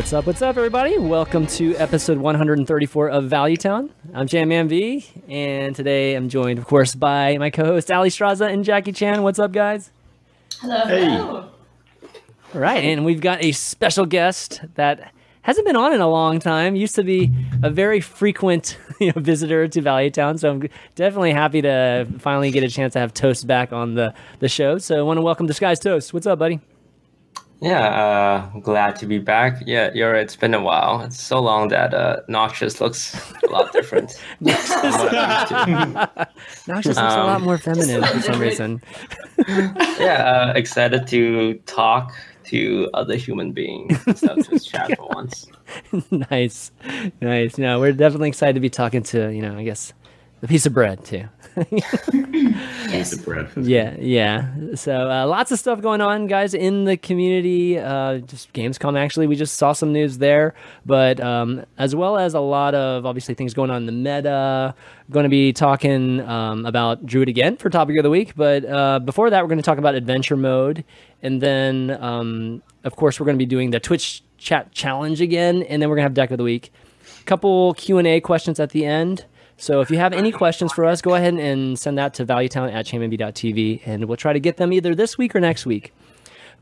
What's up? What's up, everybody? Welcome to episode 134 of Valuetown. I'm ChanmanV, and today I'm joined, of course, by my co-host Alliestrasza and Jackie Chan. What's up, guys? Hello. Hey. Hello. All right, and we've got a special guest that hasn't been on in a long time. Used to be a very frequent you know, visitor to Valuetown, so I'm definitely happy to finally get a chance to have Toast back on the, the show. So I want to welcome Disguised Toast. What's up, buddy? Yeah, uh, glad to be back. Yeah, you're right. It's been a while. It's so long that uh, Noxious looks a lot different. from what I'm used to. Noxious looks a lot Um, more feminine for some reason. yeah, uh, excited to talk to other human beings instead of just chat for once. nice, nice. No, we're definitely excited to be talking to you know, I guess, the piece of bread too. Yes. bread. yeah, yeah. So uh, lots of stuff going on, guys, in the community. Uh, just Gamescom, actually, we just saw some news there, but um, as well as a lot of obviously things going on in the meta. Going to be talking um, about Druid again for topic of the week, but uh, before that, we're going to talk about adventure mode, and then um, of course we're going to be doing the Twitch chat challenge again, and then we're going to have deck of the week. Couple Q and A questions at the end. So if you have any questions for us, go ahead and send that to valuetown at chanmanv.tv, and we'll try to get them either this week or next week.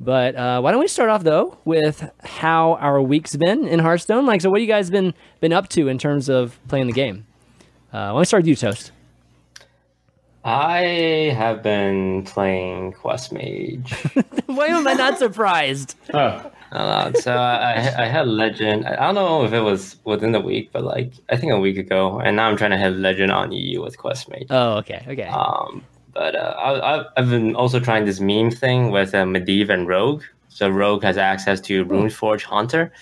But uh, why don't we start off though with how our week's been in Hearthstone? Like, so what have you guys been been up to in terms of playing the game? Uh, why don't we start with you, Toast? I have been playing Quest Mage. why am I not surprised? Oh, Uh, so I, I had Legend. I don't know if it was within the week, but like I think a week ago, and now I'm trying to have Legend on EU with Quest Mage. Oh, okay, okay. Um, but uh, I, I've- I've been also trying this meme thing with uh, Medivh and Rogue. So Rogue has access to Runeforge Haunter,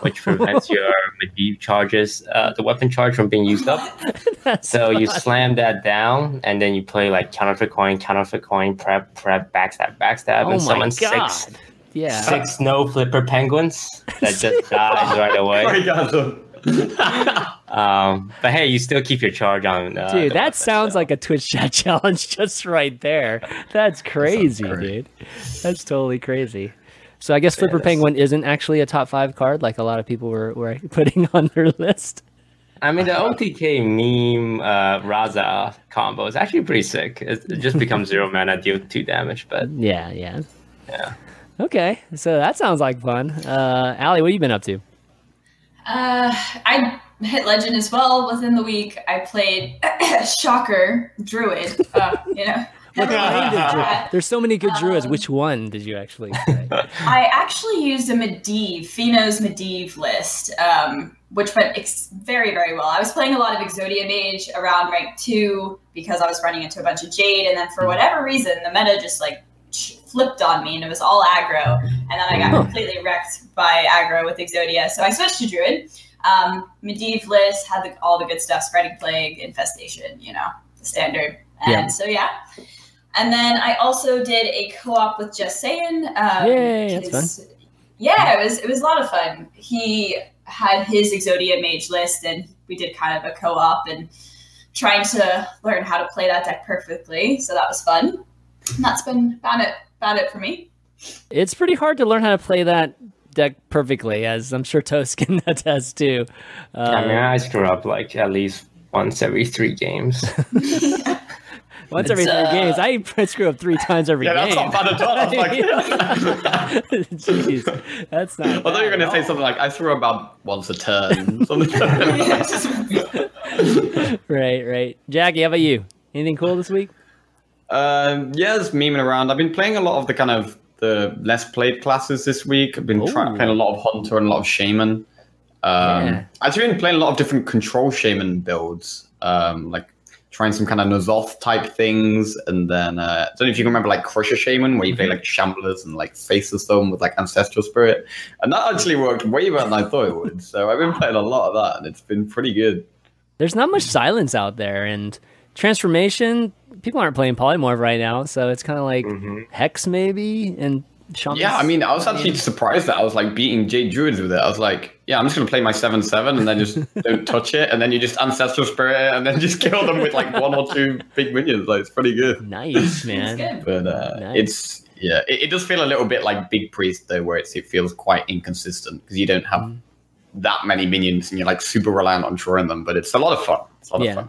which prevents your Medivh charges, uh, the weapon charge from being used up. So you slam that down, and then you play like counterfeit coin, counterfeit coin, prep, prep, backstab, backstab, oh and summon god! six Yeah. six snow flipper penguins that just dies right away. Um, but hey, you still keep your charge on. Uh, Dude, that weapon, sounds so. like a Twitch chat challenge just right there. That's crazy, great. dude. That's totally crazy. So I guess Flipper Yes. Penguin isn't actually a top five card like a lot of people were, were putting on their list. I mean, the OTK meme uh, Raza combo is actually pretty sick. It, it just becomes zero mana, deal two damage. But Yeah, yeah. yeah, Okay, so that sounds like fun. Uh, Allie, what have you been up to? Uh, I hit legend as well within the week. I played Shocker Druid. Uh, you know. What kind of dru- There's so many good druids. Um, Which one did you actually play? I actually used a Medivh, Pheno's Medivh list, um, which went ex- very, very well. I was playing a lot of Exodia Mage around rank two because I was running into a bunch of Jade, and then for whatever reason, the meta just like flipped on me, and it was all aggro. And then I got Huh. completely wrecked by aggro with Exodia, so I switched to Druid. Um, Medivh list had the, all the good stuff: spreading plague, infestation, you know, the standard. And Yeah. so yeah. And then I also did a co-op with JustSaiyan. Um, Yay, that's his- Yeah, it was it was a lot of fun. He had his Exodia mage list, and we did kind of a co-op and trying to learn how to play that deck perfectly. So that was fun. And that's been about it about it for me. it's pretty hard to learn how to play that deck perfectly, as I'm sure Toast can attest to. Uh, I mean, I screw up like at least once every three games. once every three uh, games, I screw up three times every Yeah, that's game. not bad at all. I was like, Jeez, that's not. I thought you were going to say something like, I threw about once a turn. Right, right. Jackie, how about you? Anything cool this week? Um, yeah, just memeing around. I've been playing a lot of the kind of the less played classes this week. I've been trying playing a lot of Hunter and a lot of Shaman. Um, Yeah. I've actually been playing a lot of different control Shaman builds. Um, like trying some kind of N'Zoth type things, and then uh, I don't know if you can remember like Crusher Shaman, where you play like Shamblers and like Faceless Stone with like Ancestral Spirit, and that actually worked way better than I thought it would. So I've been playing a lot of that, and it's been pretty good. There's not much silence out there, and transformation. People aren't playing polymorph right now, so it's kind of like hex maybe and shaman. Yeah, I mean, I was actually surprised that I was like beating Jade Druids with it. I was like, yeah, I'm just gonna play my seven seven and then just don't touch it, and then you just ancestral spirit and then just kill them with like one or two big minions. Like it's pretty good. nice It's man. good. But uh, Nice. it's yeah, it, it does feel a little bit like Big Priest though, where it's, it feels quite inconsistent because you don't have Mm. that many minions and you're like super reliant on drawing them. But it's a lot of fun. It's a lot Yeah. of fun.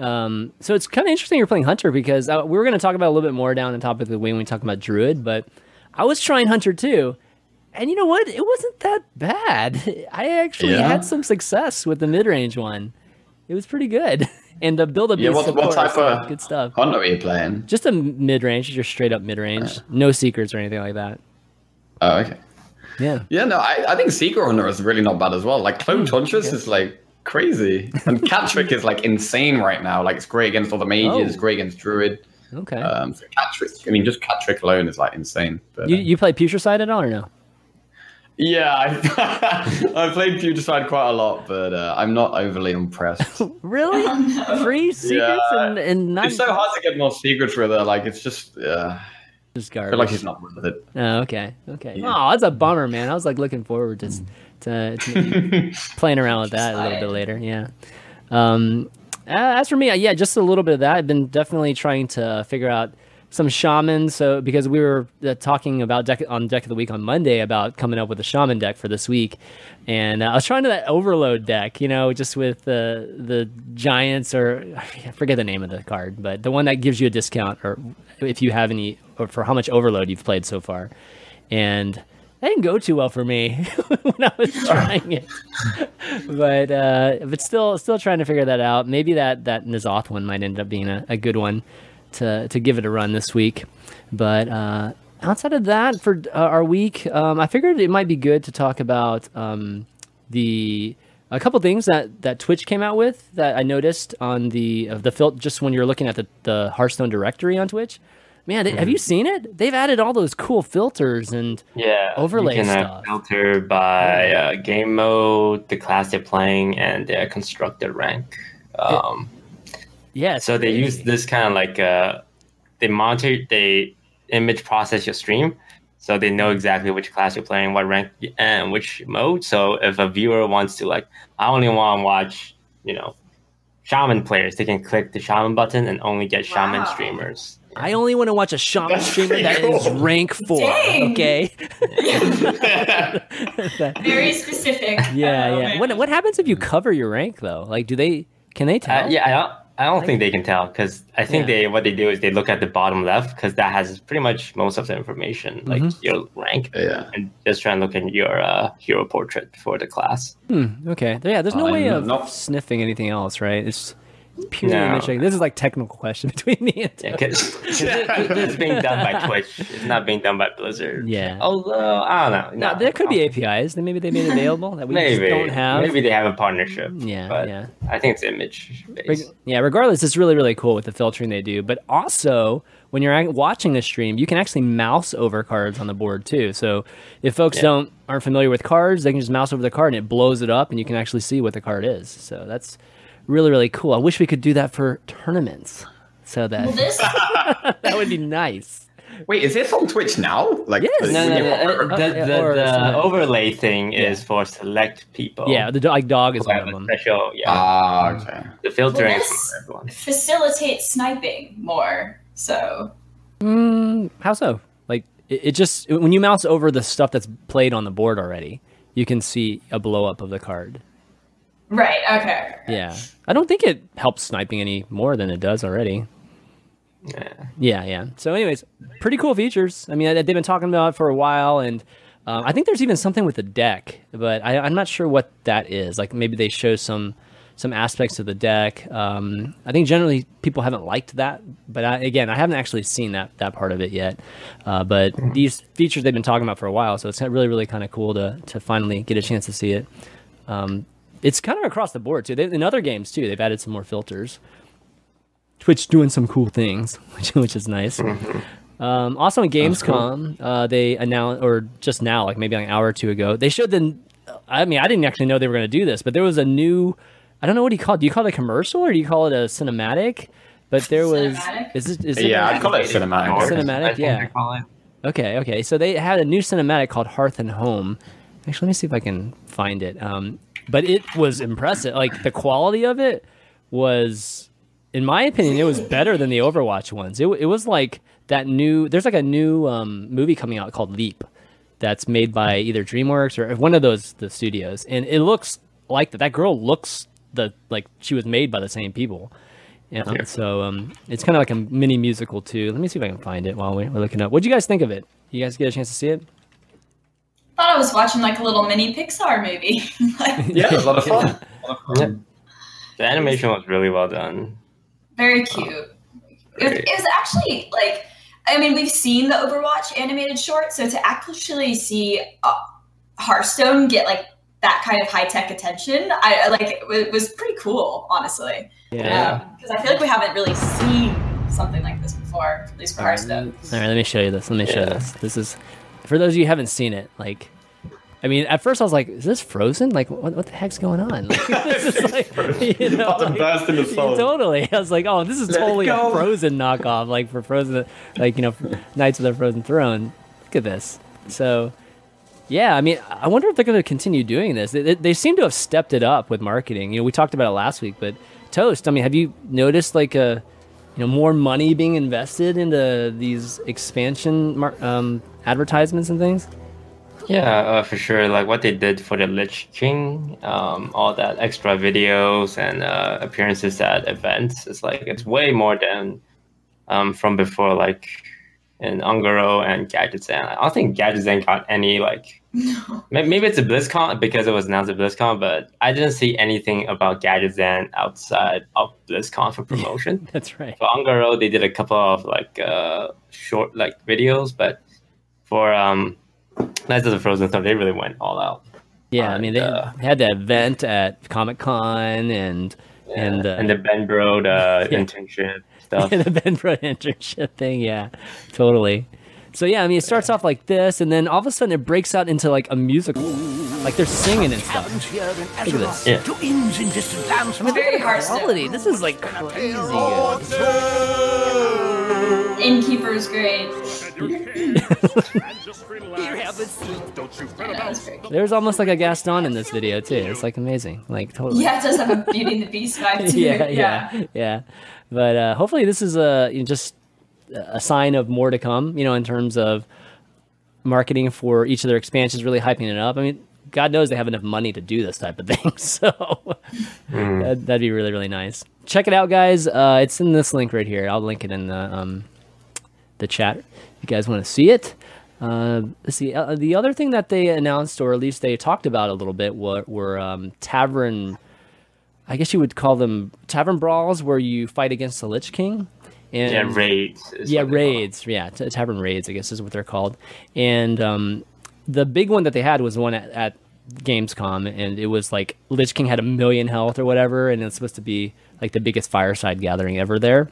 Um, so it's kind of interesting you're playing Hunter because uh, we were going to talk about a little bit more down the topic of the way when we talk about Druid, but I was trying Hunter too. And you know what? It wasn't that bad. I actually Yeah? had some success with the mid range one. It was pretty good. And the build up Yeah, what, what type of good stuff. hunter are you playing? Just a mid range, just straight up mid range. No secrets or anything like that. Oh, okay. Yeah. Yeah, no, I, I think Secret Hunter is really not bad as well. Like Hmm, Cloaked Huntress is like crazy, and Cat Trick is like insane right now. Like it's great against all the mages, Oh. great against Druid. Okay. Um, so Cat Trick, I mean, just Cat Trick alone is like insane. But, you uh, you play Putricide at all or no? yeah, I, I played Putricide quite a lot, but uh, I'm not overly impressed. Really? Oh. Free secrets Yeah. and, and not it's so hard to get more secrets with her. Like it's just, uh, just I garbage. feel like he's not worth it. Oh, okay. Okay. Yeah. Oh, that's a bummer, man. I was like looking forward to s- to, to playing around with that a little bit later. Yeah. Um, uh, as for me, uh, yeah, just a little bit of that. I've been definitely trying to figure out some shamans. So because we were uh, talking about deck on deck of the week on Monday about coming up with a shaman deck for this week, and uh, I was trying to that overload deck, you know, just with the the giants or I forget the name of the card, but the one that gives you a discount or if you have any or for how much overload you've played so far, and that didn't go too well for me when I was trying it. but uh, but still still trying to figure that out. Maybe that that N'Zoth one might end up being a, a good one to to give it a run this week. But uh, outside of that, for uh, our week, um, I figured it might be good to talk about um, the a couple things that, that Twitch came out with that I noticed on the of the fil- just when you're looking at the, the Hearthstone directory on Twitch. Man, have you seen it? They've added all those cool filters and Yeah, Overlay you can uh, stuff. filter by uh, game mode, the class they're playing, and their constructed rank. Um, yeah. it's so they use this kind of like uh, they monitor, they image process your stream, so they know exactly which class you're playing, what rank, and which mode. So if a viewer wants to like, I only want to watch, you know, shaman players, they can click the shaman button and only get shaman Wow. streamers. I only want to watch a shaman That's streamer that pretty is rank four. Dang. Okay. Very specific. yeah, yeah. man. What what happens if you cover your rank though? Like, do they? Can they tell? Uh, yeah, I don't. I don't think they can tell because I think Yeah. they what they do is they look at the bottom left because that has pretty much most of the information, like Mhm. your rank, yeah. and just try and look at your uh, hero portrait for the class. Hmm, okay. Yeah. There's no Uh, way no- of no. sniffing anything else, right? It's purely No. image. This is like technical question between me and. Yeah, because it's being done by Twitch. It's not being done by Blizzard. Yeah. Although I don't know. No, No, there could be APIs. Then maybe they made available that we maybe just don't have. Maybe they have a partnership. Yeah, but yeah. I think it's image based. yeah, regardless, it's really, really cool with the filtering they do. But also, when you're watching the stream, you can actually mouse over cards on the board too. So if folks Yeah. don't aren't familiar with cards, they can just mouse over the card and it blows it up, and you can actually see what the card is. So that's really, really cool. I wish we could do that for tournaments, so that Well, this that would be nice. Wait, is this on Twitch now? Like, Yes. the- No, no, no, you- uh, the, yeah, the, the overlay thing is for select people. Yeah, the do- like dog is one of them. special. Yeah, Ah, okay. the filtering Well, is this- for everyone. facilitates sniping more. So Mm, how so? Like it, it just when you mouse over the stuff that's played on the board already, you can see a blow up of the card. Right, okay. Yeah, I don't think it helps sniping any more than it does already. Yeah. Yeah, yeah. So, anyways, pretty cool features. I mean, they've been talking about it for a while, and um, I think there's even something with the deck, but I, I'm not sure what that is. Like maybe they show some some aspects of the deck. Um, I think generally people haven't liked that, but I, again, I haven't actually seen that that part of it yet. Uh, but these features they've been talking about for a while, so it's really really kind of cool to to finally get a chance to see it. Um, it's kind of across the board too. They, in other games too, they've added some more filters. Twitch doing some cool things, which which is nice. Um, also, in Gamescom, uh, they announced, or just now, like maybe like an hour or two ago, they showed the. I mean, I didn't actually know they were going to do this, but there was a new. I don't know what do you call it. Do you call it a commercial or do you call it a cinematic? But there was. Cinematic? Is it? Is it Yeah, a- I'd call it cinematic. Cinematic, yeah. they call it. Okay, okay. So they had a new cinematic called Hearth and Home. Actually, let me see if I can find it. Um, but it was impressive. Like the quality of it was, in my opinion, it was better than the Overwatch ones. It, it was like that new. There's like a new um, movie coming out called Leap, that's made by either DreamWorks or one of those the studios, and it looks like that. That girl looks the like she was made by the same people. Yeah, Yeah. so um, it's kind of like a mini musical too. Let me see if I can find it while we're looking up. What do you guys think of it? You guys get a chance to see it? Thought I was watching like a little mini Pixar movie. like, Yeah, it was a lot of fun. A lot of Yeah. fun. The animation was really well done. very cute. It, was- it was actually like, I mean, we've seen the Overwatch animated short, so to actually see uh, Hearthstone get like that kind of high tech attention, I I- like it was pretty cool, honestly. Yeah. Because I feel like we haven't really seen something like this before, at least for Hearthstone. All right, let me show you this. Let me show you this. This is for those of you who haven't seen it. Like, I mean, at first I was like, "Is this Frozen? Like, what, what the heck's going on?" Like, this is like, you know, like- burst into soul. Totally. I was like, "Oh, this is Let totally a. Frozen knockoff." Like for Frozen, like you know, Knights of the Frozen Throne. Look at this. So, yeah, I mean, I wonder if they're going to continue doing this. They, they, seem to have stepped it up with marketing. You know, we talked about it last week, but Toast. I mean, have you noticed like a you know more money being invested into these expansion mar- um, advertisements and things? Yeah, uh, for sure. Like what they did for the Lich King, um, all that extra videos and uh, appearances at events. It's like it's way more than um, from before. Like in Un'Goro and Gadgetzan. I don't think Gadgetzan got any like. may- Maybe it's a BlizzCon because it was announced at BlizzCon, but I didn't see anything about Gadgetzan outside of BlizzCon for promotion. That's right. for Un'Goro, they did a couple of like uh, short like videos, but for um, Knights of the Frozen Throne, they really went all out. Yeah, I mean they uh, had that event at Comic Con and and uh, and the Ben Brode the Yeah. internship stuff. the Ben Brode internship thing. Yeah, totally. So yeah, I mean, it starts off like this, and then all of a sudden it breaks out into like a musical, like they're singing and stuff. here Look at this. Yeah. to inns in distant lands. Very Hearthstone. Quality. This is like crazy good. Innkeeper's great. Here have a seat. Don't you Yeah, that was great. There's almost like a Gaston in this video too. It's like amazing. Like totally. Yeah, it does have a Beauty and the Beast vibe too. yeah, yeah, yeah. But uh, hopefully, this is a you know, just a sign of more to come. You know, in terms of marketing for each of their expansions, really hyping it up. I mean, God knows they have enough money to do this type of thing, so that, that'd be really, really nice. Check it out, guys. Uh, it's in this link right here. I'll link it in the um, the chat if you guys want to see it. Uh, see. Uh, the other thing that they announced, or at least they talked about a little bit, were, were um, tavern. I guess you would call them tavern brawls, where you fight against the Lich King. And yeah, raids. yeah, raids. Yeah, t- tavern raids. I guess is what they're called. And um, the big one that they had was one at, at Gamescom, and it was like Lich King had a million health or whatever, and it's supposed to be like the biggest fireside gathering ever there.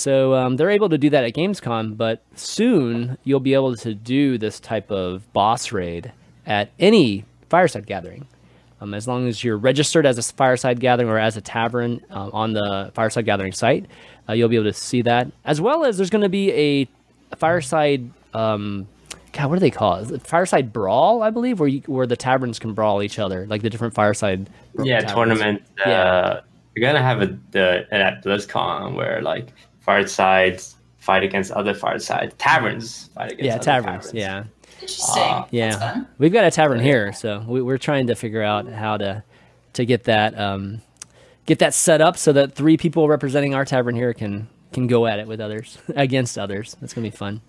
So um, they're able to do that at Gamescom, but soon you'll be able to do this type of boss raid at any fireside gathering. Um, as long as you're registered as a fireside gathering or as a tavern um, on the fireside gathering site, uh, you'll be able to see that. As well as there's going to be a, fireside, um, God, what do they call it? Fireside brawl, I believe, where you, where the taverns can brawl each other, like the different fireside. Yeah, taverns. tournament. Uh, Yeah. You're gonna have a the at BlizzCon where like firesides fight against other fireside taverns fight against Yeah, other taverns. Yeah, Interesting. Ah, yeah. We've got a tavern here, so we, we're trying to figure out how to to get that um, get that set up so that three people representing our tavern here can can go at it with others against others. That's gonna be fun.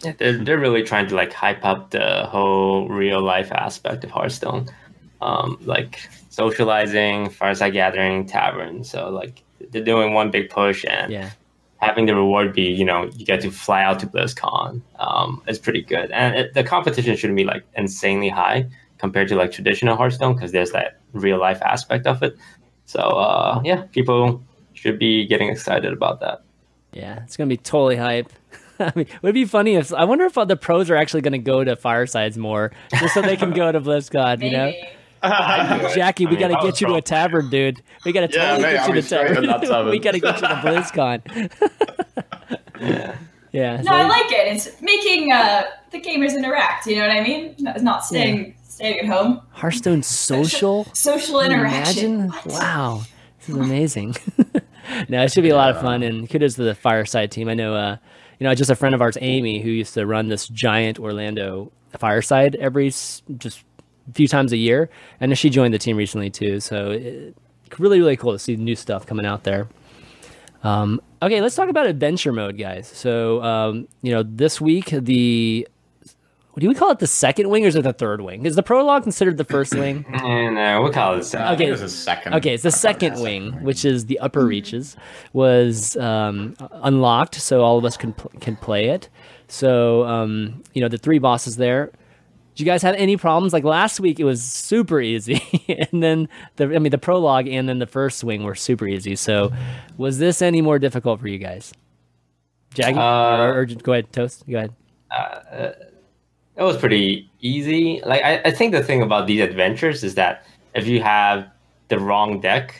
Yeah, they're they're really trying to like hype up the whole real life aspect of Hearthstone, um, like socializing, fireside gathering, tavern. So like they're doing one big push and Yeah. Having the reward be you know you get to fly out to BlizzCon um, is pretty good, and it, the competition shouldn't be like insanely high compared to like traditional Hearthstone because there's that real life aspect of it. So uh, yeah, people should be getting excited about that. Yeah, it's gonna be totally hype. I mean, would it be funny if I wonder if the pros are actually going to go to firesides more, just so they can go to BlizzCon. You know, Maybe. Jackie, we I mean, got to get you to a tavern, dude. We got to Yeah, totally mate, get I'll you to straight in that tavern. tavern. we got to get you to BlizzCon. Yeah. yeah. No, so- I like it. It's making uh, the gamers interact. You know what I mean? Not, not staying staying at home. Hearthstone social. Social interaction. Imagine. Wow, this is amazing. no, it should be a lot of fun, and kudos to the Fireside team. I know, uh, you know, just a friend of ours, Amy, who used to run this giant Orlando Fireside every just a few times a year, and she joined the team recently too. So, it, really, really cool to see new stuff coming out there. Um, okay, let's talk about adventure mode, guys. So, um, you know, this week the what do we call it the second wing or is it the third wing? Is the prologue considered the first wing? And we'll call Uh, Okay. it was a second. Okay, it's the second wing, which is the upper reaches, was um, unlocked, so all of us can can play it. So um, you know the three bosses there. Did you guys have any problems? Like last week, it was super easy, and then the I mean the prologue and then the first swing were super easy. So was this any more difficult for you guys? Jackie, Uh, or, or go ahead, toast. Go ahead. it was pretty easy. Like I, I think the thing about these adventures is that if you have the wrong deck,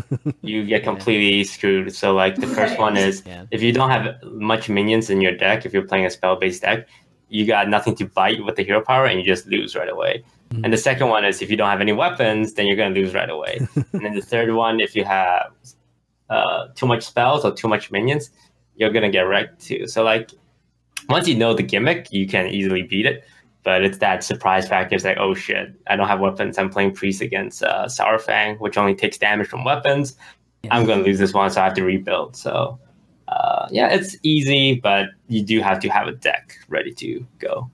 you get completely screwed. So like the first one is Yeah. if you don't have much minions in your deck, if you're playing a spell based deck, you got nothing to bite with the hero power and you just lose right away. And the second one is if you don't have any weapons, then you're gonna lose right away. and then the third one, if you have uh, too much spells or too much minions, you're gonna get wrecked too. So like once you know the gimmick, you can easily beat it. But it's that surprise factor. It's like, oh shit, I don't have weapons. I'm playing priest against uh, Saurfang, which only takes damage from weapons. I'm gonna lose this one, so I have to rebuild. So uh, yeah, it's easy, but you do have to have a deck ready to go.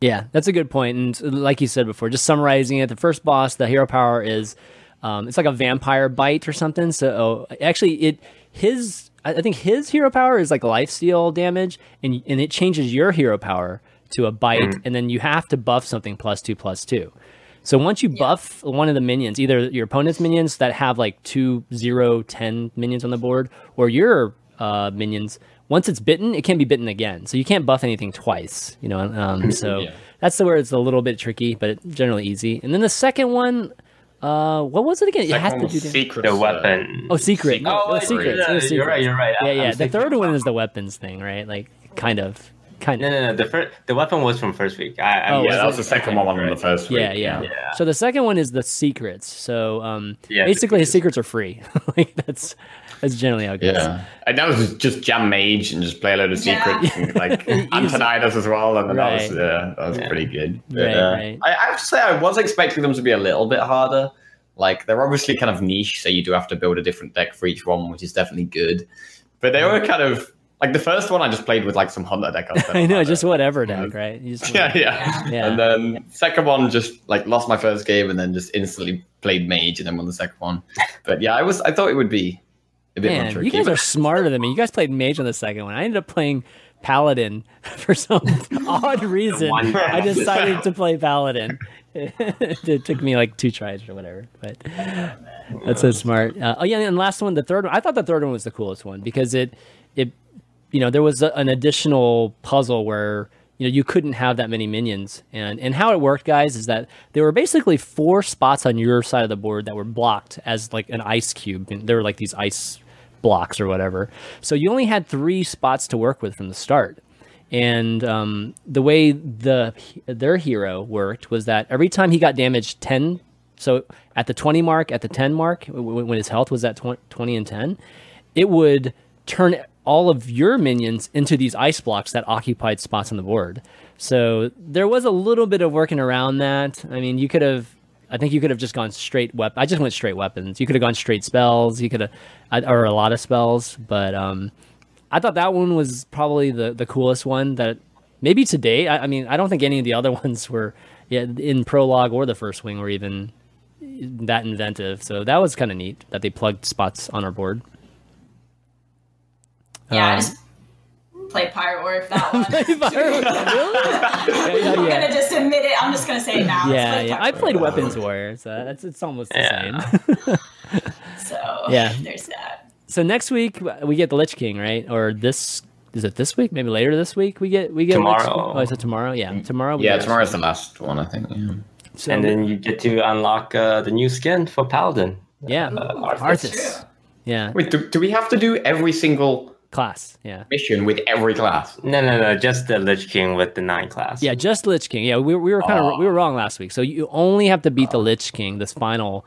Yeah, that's a good point. And like you said before, just summarizing it, the first boss, the hero power is, um, it's like a vampire bite or something. So oh, actually, it his I think his hero power is like lifesteal damage, and and it changes your hero power to a bite, and then you have to buff something plus two plus two. So once you buff one of the minions, either your opponent's minions that have like two, zero, ten minions on the board, or your uh, minions, once it's bitten, it can't be bitten again. So you can't buff anything twice. You know, um, so Yeah. that's the where it's a little bit tricky, but generally easy. And then the second one, uh, what was it again? It has Second to do the secret. The weapon. oh secret. No, Oh, it was wait, secrets. yeah, It you're right, you're right. Yeah, I'm yeah. The thinking- third one is the weapons thing, right? Like kind of, kind No, of. no, no. no. The first, the weapon was from first week. I, I Oh, Yeah, was that was the second one on the first week. Yeah, yeah, Yeah. So the second one is the secrets. So um, Yeah, basically, his secrets are free. like that's that's generally how it goes. Yeah, and that was just jam mage and just play a load of Yeah. secrets, and, like Antonidas as well, and then that was Right. yeah, that was Yeah. pretty good. Right, Yeah. right. I, I have to say, I was expecting them to be a little bit harder. Like they're obviously kind of niche, so you do have to build a different deck for each one, which is definitely good. But they were kind of like the first one I just played with like some hunter deck. I I know, just it. whatever deck, mm. right? You just Yeah, yeah, Yeah. And then second one just like lost my first game and then just instantly played mage and then won the second one. But yeah, I was I thought it would be a bit more Man, tricky. you guys are smarter than me. You guys played mage on the second one. I ended up playing paladin for some odd reason. I decided to play paladin. it took me like two tries or whatever, but that's so smart. Uh, oh yeah, and last one, the third one. I thought the third one was the coolest one because it, it, you know, there was a, an additional puzzle where you know you couldn't have that many minions, and and how it worked, guys, is that there were basically four spots on your side of the board that were blocked as like an ice cube, and there were like these ice blocks or whatever. So you only had three spots to work with from the start. And um, the way the their hero worked was that every time he got damaged ten, so at the twenty mark, at the ten mark, w- w- when his health was at twenty and ten, it would turn all of your minions into these ice blocks that occupied spots on the board. So there was a little bit of working around that. I mean, you could have I think you could have just gone straight weapon. I just went straight weapons. You could have gone straight spells. You could have, or a lot of spells. But um, I thought that one was probably the the coolest one. That maybe today. I, I mean, I don't think any of the other ones were, yeah, in prologue or the first wing were even that inventive. So that was kind of neat that they plugged spots on our board. Yeah, I Um, just play Pirate Warrior for that one. really? Yeah, I'm yeah. gonna just admit it. I'm just gonna say it now. Yeah, yeah. I played Warrior. Weapons Warrior, so that's it's almost the Yeah. same. So Yeah. there's that. so next week we get the Lich King, right? Or this is it this week? Maybe later this week we get we get Lich Tomorrow. Oh, is it tomorrow? Yeah, tomorrow. we Yeah, get- tomorrow's the last one, I think. Yeah. So, and then you get to unlock uh, the new skin for Paladin. yeah, uh, Arthas. Arthas. Yeah, Wait, do, do we have to do every single class. Yeah. mission with every class? No, no, no, just the Lich King with the nine class. Yeah, just Lich King. Yeah, we, we were kind of Oh. we were wrong last week. So you only have to beat the Lich King, this final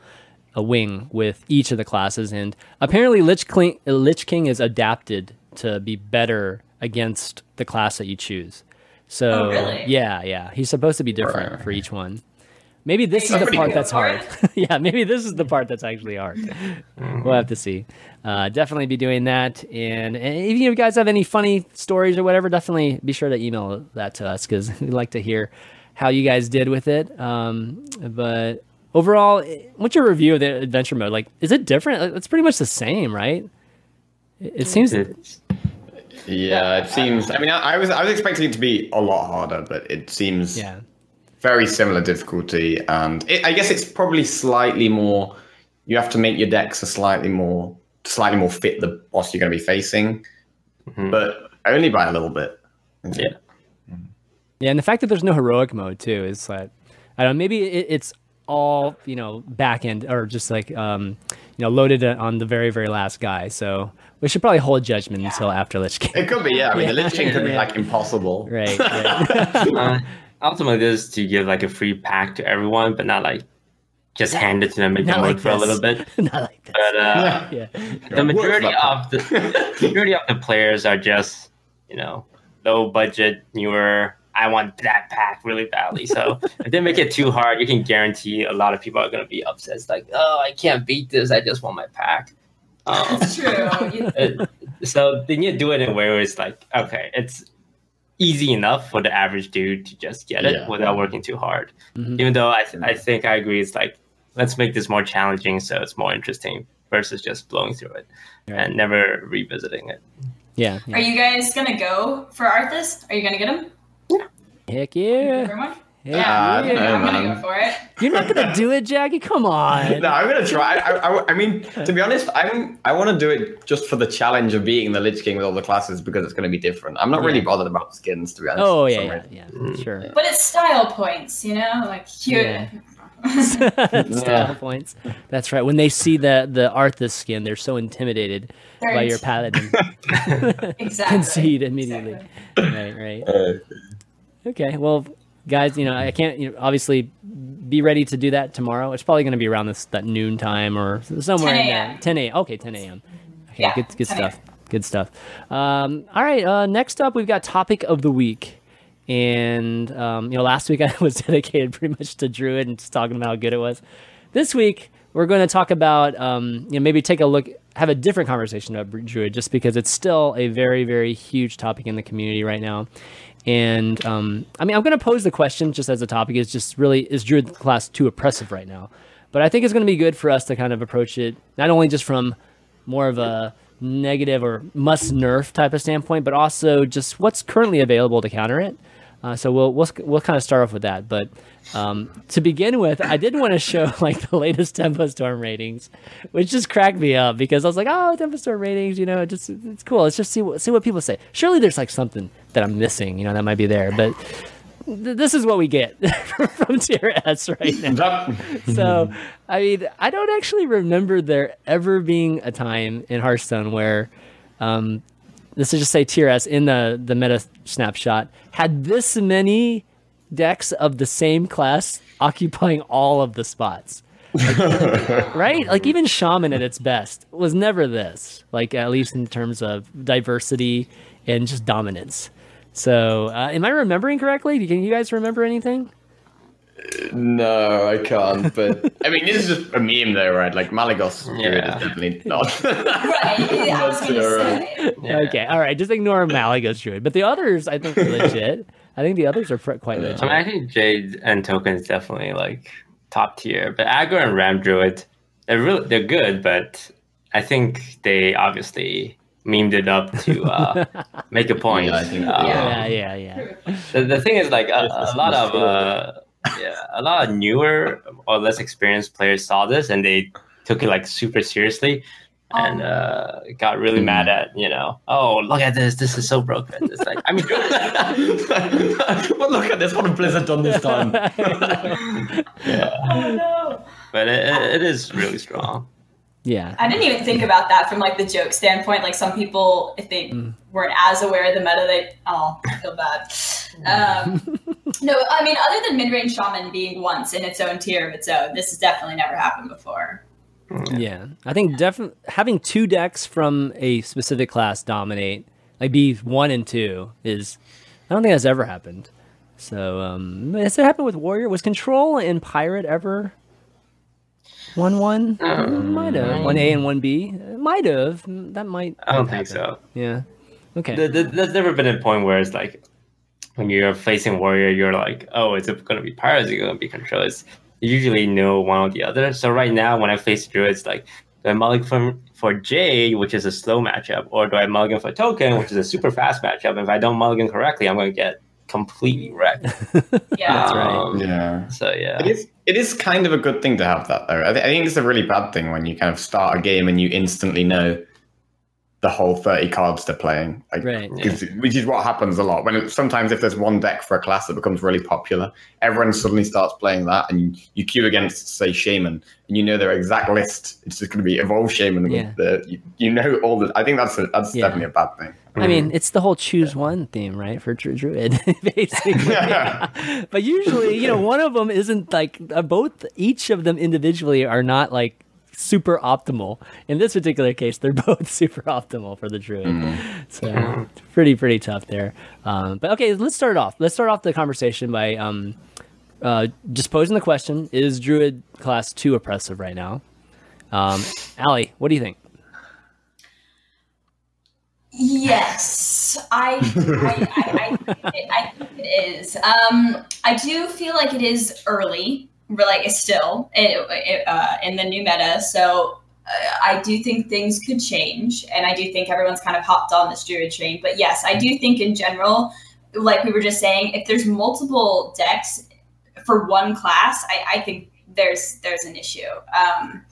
uh, wing with each of the classes, and apparently Lich King, Lich King is adapted to be better against the class that you choose. So Oh, really? yeah, yeah, he's supposed to be different Right. for each one. Maybe this Are is the part that's hard. yeah, maybe this is the part that's actually hard. we'll have to see. Uh, definitely be doing that. And, and if you guys have any funny stories or whatever, definitely be sure to email that to us because we'd like to hear how you guys did with it. Um, but overall, eh, what's your review of the adventure mode? Like, is it different? It's pretty much the same, right? It, it seems. It's- Yeah, it seems. I mean, I, I was I was expecting it to be a lot harder, but it seems Yeah. Very similar difficulty, and it, I guess it's probably slightly more. You have to make your decks a slightly more slightly more fit the boss you're going to be facing, Mhm. but only by a little bit. Yeah. Yeah, and the fact that there's no heroic mode too is like, I don't know, maybe it, it's all you know back end or just like um, you know loaded on the very very last guy. So we should probably hold judgment until after Lich King. It could be, yeah. I mean, the Lich King could be Yeah. like impossible. right. right. uh, ultimately, this is to give like a free pack to everyone, but not like just hand it to them, make Not them like work for a little bit. Not like this. But uh, Yeah. the majority of the majority of the players are just you know low budget newer i want that pack really badly so if they make it too hard you can guarantee a lot of people are going to be upset it's like oh i can't beat this i just want my pack um, It's true. So then you do it in a way where it's like okay it's easy enough for the average dude to just get it Yeah. without working too hard Mhm. even though I, th- I think i agree it's like let's make this more challenging so it's more interesting versus just blowing through it Right. and never revisiting it Yeah. Are you guys gonna go for Arthas? Are you gonna get him? Heck yeah. Everyone? Heck Yeah, I don't know, I'm gonna go for it. You're not gonna do it, Jackie. Come on. No, I'm gonna try. I, I, I mean, to be honest, I'm I want to do it just for the challenge of being the Lich King with all the classes because it's going to be different. I'm not really bothered about skins, to be honest. Oh for yeah, yeah, reason. yeah. Sure. But it's style points, you know? Like you Yeah. Style points. That's right. When they see the the Arthas skin, they're so intimidated They're by your int- paladin. Exactly. Concede immediately. Exactly. Right. Right. Uh, okay. Well, guys, you know, I can't. You know, obviously, be ready to do that tomorrow. It's probably going to be around this that noon time or somewhere 10 in there. 10 a.m. Okay, 10 a.m. Okay, Yeah, good, good stuff. Good stuff. Um, all right. Uh, next up, we've got topic of the week. And um, you know, last week I was dedicated pretty much to Druid and just talking about how good it was. This week we're going to talk about um, you know maybe take a look, have a different conversation about Druid, just because it's still a very very huge topic in the community right now. And um, I mean, I'm going to pose the question just as a topic: is just really is Druid class too oppressive right now? But I think it's going to be good for us to kind of approach it not only just from more of a negative or must nerf type of standpoint, but also just what's currently available to counter it. Uh, so we'll we'll we'll kind of start off with that. But um, to begin with, I did want to show like the latest Tempo Storm ratings, which just cracked me up because I was like, oh, Tempo Storm ratings, you know, it just it's cool. Let's just see what see what people say. Surely there's like something that I'm missing, you know, that might be there, but. th- This is what we get from Tier S right now so I mean, I don't actually remember there ever being a time in Hearthstone where, um, let's just say tier S in the the meta snapshot had this many decks of the same class occupying all of the spots. Like, right? Like even Shaman at its best was never this. Like at least in terms of diversity and just dominance. So, uh, am I remembering correctly? Can you guys remember anything? No, I can't. But I mean, this is just a meme, though, right? Like Malygos Druid Yeah. is definitely not. Right. Yeah, I was That's gonna your, say. Yeah. Okay, all right. Just ignore Malygos Druid, but the others I think are legit. I think the others are quite legit. I mean, I think Jade and Token is definitely like top tier, but Aggro and Ram Druid, they're really they're good, but I think they obviously memed it up to uh, make a point. Yeah, I think- Uh, yeah, yeah, yeah. The, the thing is, like a, a lot of uh, yeah, a lot of newer or less experienced players saw this and they took it like super seriously. and uh, got really Hmm. mad at you know. Oh, look at this! This is so broken. It's like I mean, well, look at this. What have Blizzard done this time? yeah, Oh no. but it, it- it is really strong. Yeah. I didn't even think about that from like the joke standpoint. Like some people, if they Mm. weren't as aware of the meta, they oh I feel bad. Um, no, I mean other than mid range shaman being once in its own tier of its own, this has definitely never happened before. Yeah, I think definitely having two decks from a specific class dominate, like be one and two, is I don't think that's ever happened. So um, has it happened with Warrior? Was Control and Pirate ever one one? Um, might have one A and one B. Might have. That might. I don't have think so. Yeah. Okay. There- there- There's never been a point where it's like when you're facing warrior, you're like, oh, is it going to be pirates? Is it going to be control? It's you usually know one or the other. So right now, when I face druid, it's like, do I mulligan for, for Jade, which is a slow matchup, or do I mulligan for Token, which is a super fast matchup? If I don't mulligan correctly, I'm going to get completely wrecked. Yeah. That's right. Um, yeah. So yeah, It is. It is kind of a good thing to have that, though. I, th- I think it's a really bad thing when you kind of start a game and you instantly know the whole thirty cards they're playing. Like, Right. 'cause- Which is what happens a lot. When it, sometimes if there's one deck for a class that becomes really popular, everyone suddenly starts playing that, and you queue against, say, Shaman, and you know their exact list. It's just going to be Evolve Shaman. Yeah. With the, you, you know all the. I think that's a, that's Yeah. definitely a bad thing. I mean, it's the whole choose one theme, right, for Druid, basically. yeah. but usually, you know, one of them isn't like uh, both. Each of them individually are not like super optimal. In this particular case, they're both super optimal for the Druid. So pretty pretty tough there. Um, but okay, let's start off. Let's start off the conversation by um, uh, just posing the question: Is Druid class too oppressive right now? Um, Allie, what do you think? Yes, I, I, I, I, it, I think it is. Um, I do feel like it is early, like still it, uh, in the new meta. So uh, I do think things could change, and I do think everyone's kind of hopped on this druid train. But yes, I do think in general, like we were just saying, if there's multiple decks for one class, I, I think there's there's an issue. Um,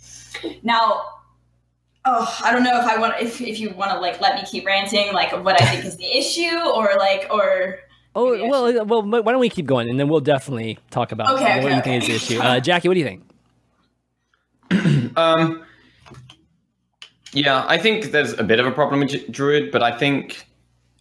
now oh i don't know if i want if, if you want to like let me keep ranting like what i think is the issue or like or Oh Maybe well, well. Why don't we keep going, and then we'll definitely talk about Okay, what okay, you think okay. is the issue. Uh, Jackie, what do you think? Um, yeah, I think there's a bit of a problem with Druid, but I think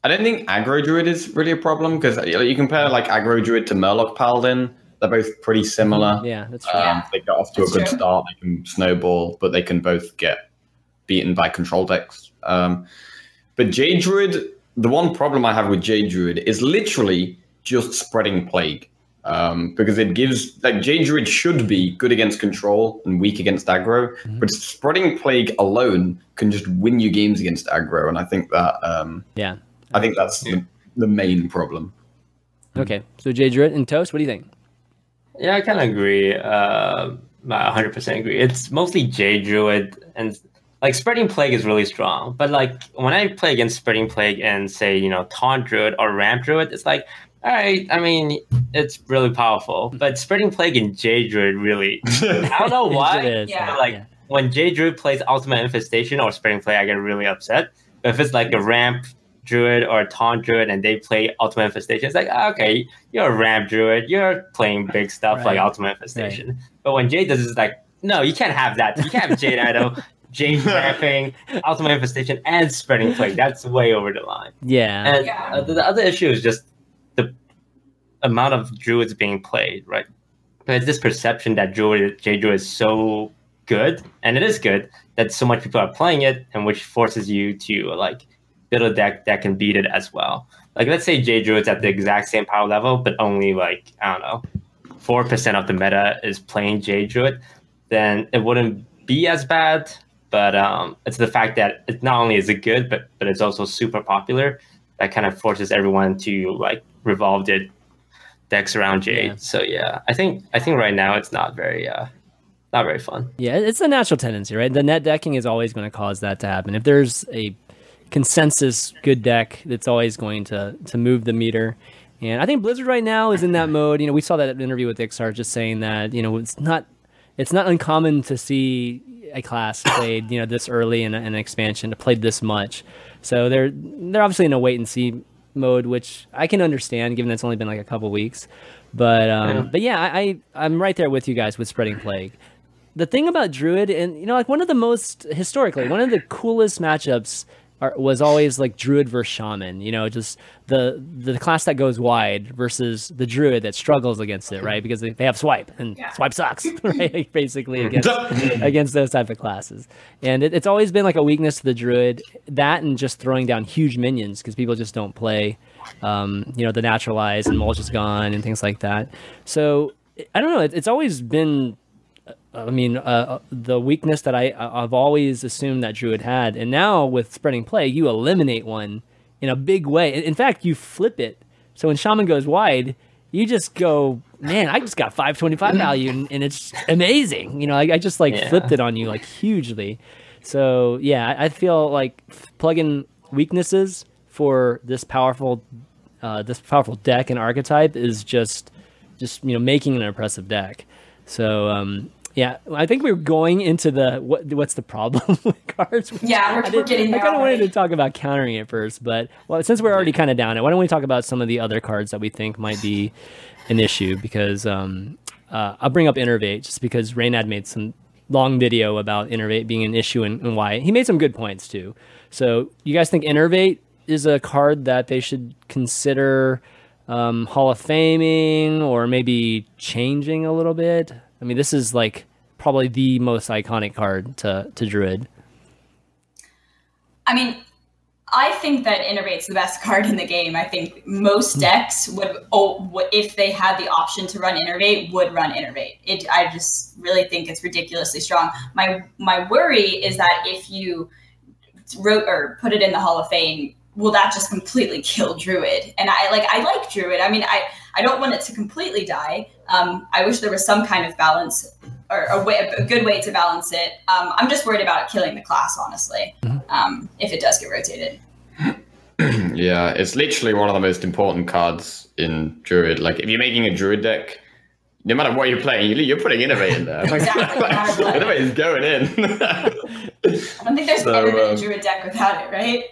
I don't think aggro Druid is really a problem because you compare like aggro Druid to Murloc Paladin, they're both pretty similar. Yeah, that's true. Um, Yeah. They get off to That's a good true. start. They can snowball, but they can both get beaten by control decks. Um, but Jade Druid, the one problem I have with Jade Druid is literally just spreading plague. Um, because it gives like Jade Druid should be good against control and weak against aggro, but spreading plague alone can just win you games against aggro, and I think that um, yeah. I think that's the, the main problem. Okay, so Jay Druid and Toast, what do you think? Yeah, I kind of agree. Uh, I 100% agree. It's mostly J Druid and like spreading plague is really strong. But like when I play against spreading plague and say you know taunt druid or ramp druid, it's like all right. I mean, it's really powerful. But spreading plague in J Druid really, I don't know why. is, Yeah. but, like yeah. when J Druid plays ultimate infestation or spreading plague, I get really upset. But if it's like a ramp druid or a taunt druid and they play ultimate infestation, it's like ah, okay, you're a ramp druid, you're playing big stuff Right. like ultimate infestation. But when Jade does, it, it's like no, you can't have that. You can't have Jade Idol, Jade ramping, ultimate infestation, and spreading plague. That's way over the line. Yeah, And Yeah. uh, the, the other issue is just the amount of druids being played, right? There's this perception that druid, J druid is so good, and it is good that so much people are playing it, and which forces you to like build a deck that can beat it as well. Like let's say J druid's at the exact same power level, but only like I don't know, four percent of the meta is playing J druid, then it wouldn't be as bad. But um, it's the fact that it not only is it good, but but it's also super popular that kind of forces everyone to like revolve their decks around Jade. Yeah. So yeah, I think I think right now it's not very uh not very fun. yeah, it's a natural tendency, right? The net decking is always going to cause that to happen. If there's a consensus good deck, that's always going to to move the meter. And I think Blizzard right now is in that mode. You know, we saw that interview with Iksar just saying that you know it's not it's not uncommon to see a class played you know this early in, an expansion played this much. So they're they're obviously in a wait and see mode, which I can understand given it's only been like a couple weeks. But um, Yeah. but yeah, I, I I'm right there with you guys with spreading plague. The thing about Druid, and you know, like one of the most historically, one of the coolest matchups are, was always like Druid versus Shaman. You know, just the the class that goes wide versus the Druid that struggles against it, right? Because they, they have swipe, and Yeah. swipe sucks, right? Basically against against those type of classes, and it, it's always been like a weakness to the Druid. That and just throwing down huge minions because people just don't play. Um, you know, the naturalize and mulch is gone and things like that. So I don't know. It, it's always been I mean, uh, uh, the weakness that I I've always assumed that Druid had, and now with spreading play, you eliminate one in a big way. In- fact, you flip it. So when Shaman goes wide, you just go, man, I just got five twenty five value, and, and it's amazing. You know, I, I just like Yeah. flipped it on you like hugely. So yeah, I, I feel like plugging weaknesses for this powerful, uh, this powerful deck and archetype is just, just you know, making an impressive deck. So um, yeah, I think we are going into the what what's the problem with cards. Yeah, we're- we're getting I kind of wanted to talk about countering it first, but well, since we're already kind of down it, why don't we talk about some of the other cards that we think might be an issue? Because um, uh, I'll bring up Innervate just because Reynad made some long video about Innervate being an issue and, and why. He made some good points too. So you guys think Innervate is a card that they should consider um, Hall of Faming or maybe changing a little bit? I mean, this is like probably the most iconic card to, to Druid. I mean, I think that Innervate's the best card in the game. I think most hmm. decks would, oh, if they had the option to run Innervate, would run Innervate. It, I just really think it's ridiculously strong. My my worry is that if you wrote or put it in the Hall of Fame, will that just completely kill Druid? And I like I like Druid. I mean, I I don't want it to completely die. Um, I wish there was some kind of balance or a, way, a good way to balance it. Um, I'm just worried about it killing the class, honestly, um, if it does get rotated. Yeah, it's literally one of the most important cards in Druid. Like, if you're making a Druid deck, no matter what you're playing, you- you're putting Innervate in there. Exactly, no matter what. Innervate is going in. I don't think there's So, ever been a Druid deck without it, right?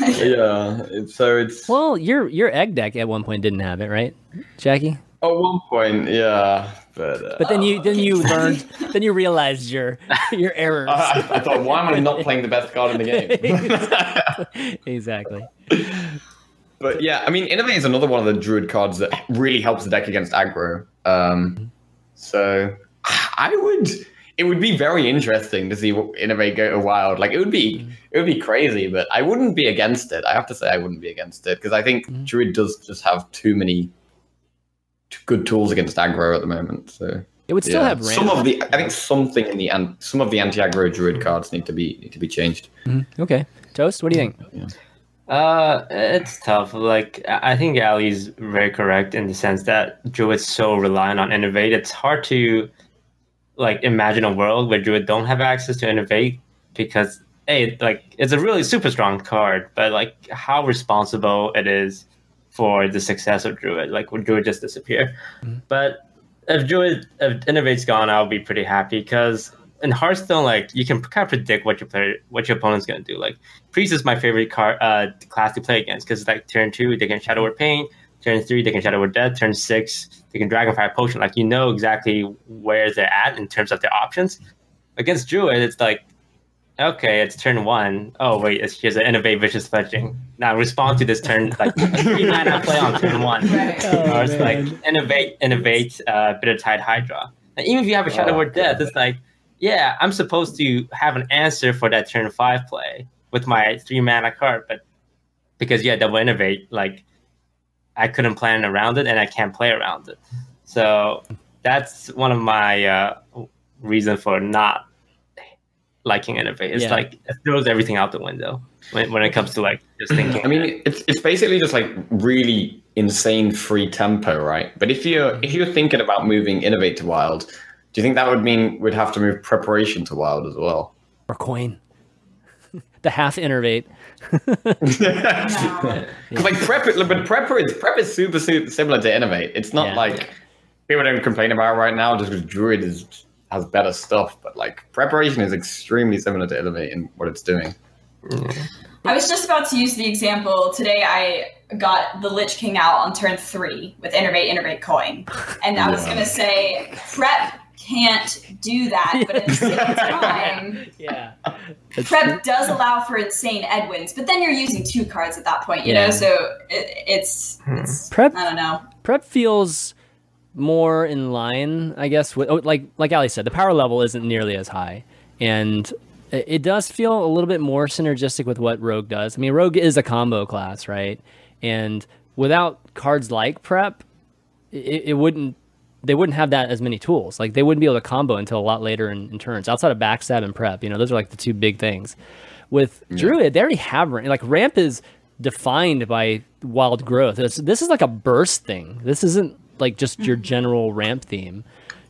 Yeah, it's, so it's. Well, your your egg deck at one point didn't have it, right, Jackie? At one point, yeah, but. Uh, But then you then you learned then you realized your your errors. I, I thought, why am I not playing the best card in the game? exactly. But yeah, I mean, Innervate is another one of the Druid cards that really helps the deck against aggro. Um, so I would. It would be very interesting to see what Innervate go to wild. Like it would be, mm. it would be crazy. But I wouldn't be against it. I have to say, I wouldn't be against it because I think mm. Druid does just have too many good tools against aggro at the moment. So It would still yeah. have some of the. I think something in the an- some of the anti-aggro Druid mm. cards need to be need to be changed. Mm-hmm. Okay, toast. What do you think? Uh, it's tough. Like I I think Ali's very correct in the sense that Druid's so reliant on innervate. It's hard to like imagine a world where Druid don't have access to innervate because hey, like it's a really super strong card, but like how responsible it is for the success of Druid. Like would Druid just disappear? But if Druid if innervate's gone, I'll be pretty happy because in Hearthstone, like you can kind of predict what your player, what your opponent's gonna do. Like Priest is my favorite card uh, class to play against because like turn two they can Shadow Word Pain, turn three they can Shadow Word Death, turn six they can Dragonfire Potion. Like you know exactly where they're at in terms of their options. Against Druid, it's like okay, it's turn one. Oh wait, it's here's an Innervate Vicious Fledgling. Now respond to this turn like three mana play on turn one. Right. or it's like innervate, innervate, uh, Bitter Tide Hydra. And even if you have a Shadow Oh, Word Death, it's like, yeah, I'm supposed to have an answer for that turn five play with my three mana card, but because yeah, double innervate, like I couldn't plan around it and I can't play around it. So that's one of my uh, reason for not liking innervate. It's Yeah. like it throws everything out the window when, when it comes to like just thinking. I mean, it's it's basically just like really insane free tempo, right? But if you're if you're thinking about moving innervate to wild, do you think that would mean we'd have to move preparation to wild as well? Or coin. the half innervate. No. Because like prep, but prep is prep is super, super similar to innervate. It's not Yeah. like people don't complain about it right now just because druid is has better stuff, but like preparation is extremely similar to Innervate in what it's doing. I was just about to use the example today. I got the Lich King out on turn three with innovate, Innervate Coin, and I was gonna say prep can't do that, but at the same time, Yeah. Prep does allow for insane Edwins. But then you're using two cards at that point, you Yeah. know. So it, it's, hmm. it's Prep I don't know. prep feels more in line, I guess. With oh, like like Ali said, the power level isn't nearly as high, and it, it does feel a little bit more synergistic with what Rogue does. I mean, Rogue is a combo class, right? And without cards like prep, it, it wouldn't. They wouldn't have that as many tools. Like they wouldn't be able to combo until a lot later in, in turns. Outside of backstab and prep, you know, those are like the two big things. With Druid, they already have ramp. Like ramp is defined by wild growth. This, this is like a burst thing. This isn't like just your general ramp theme.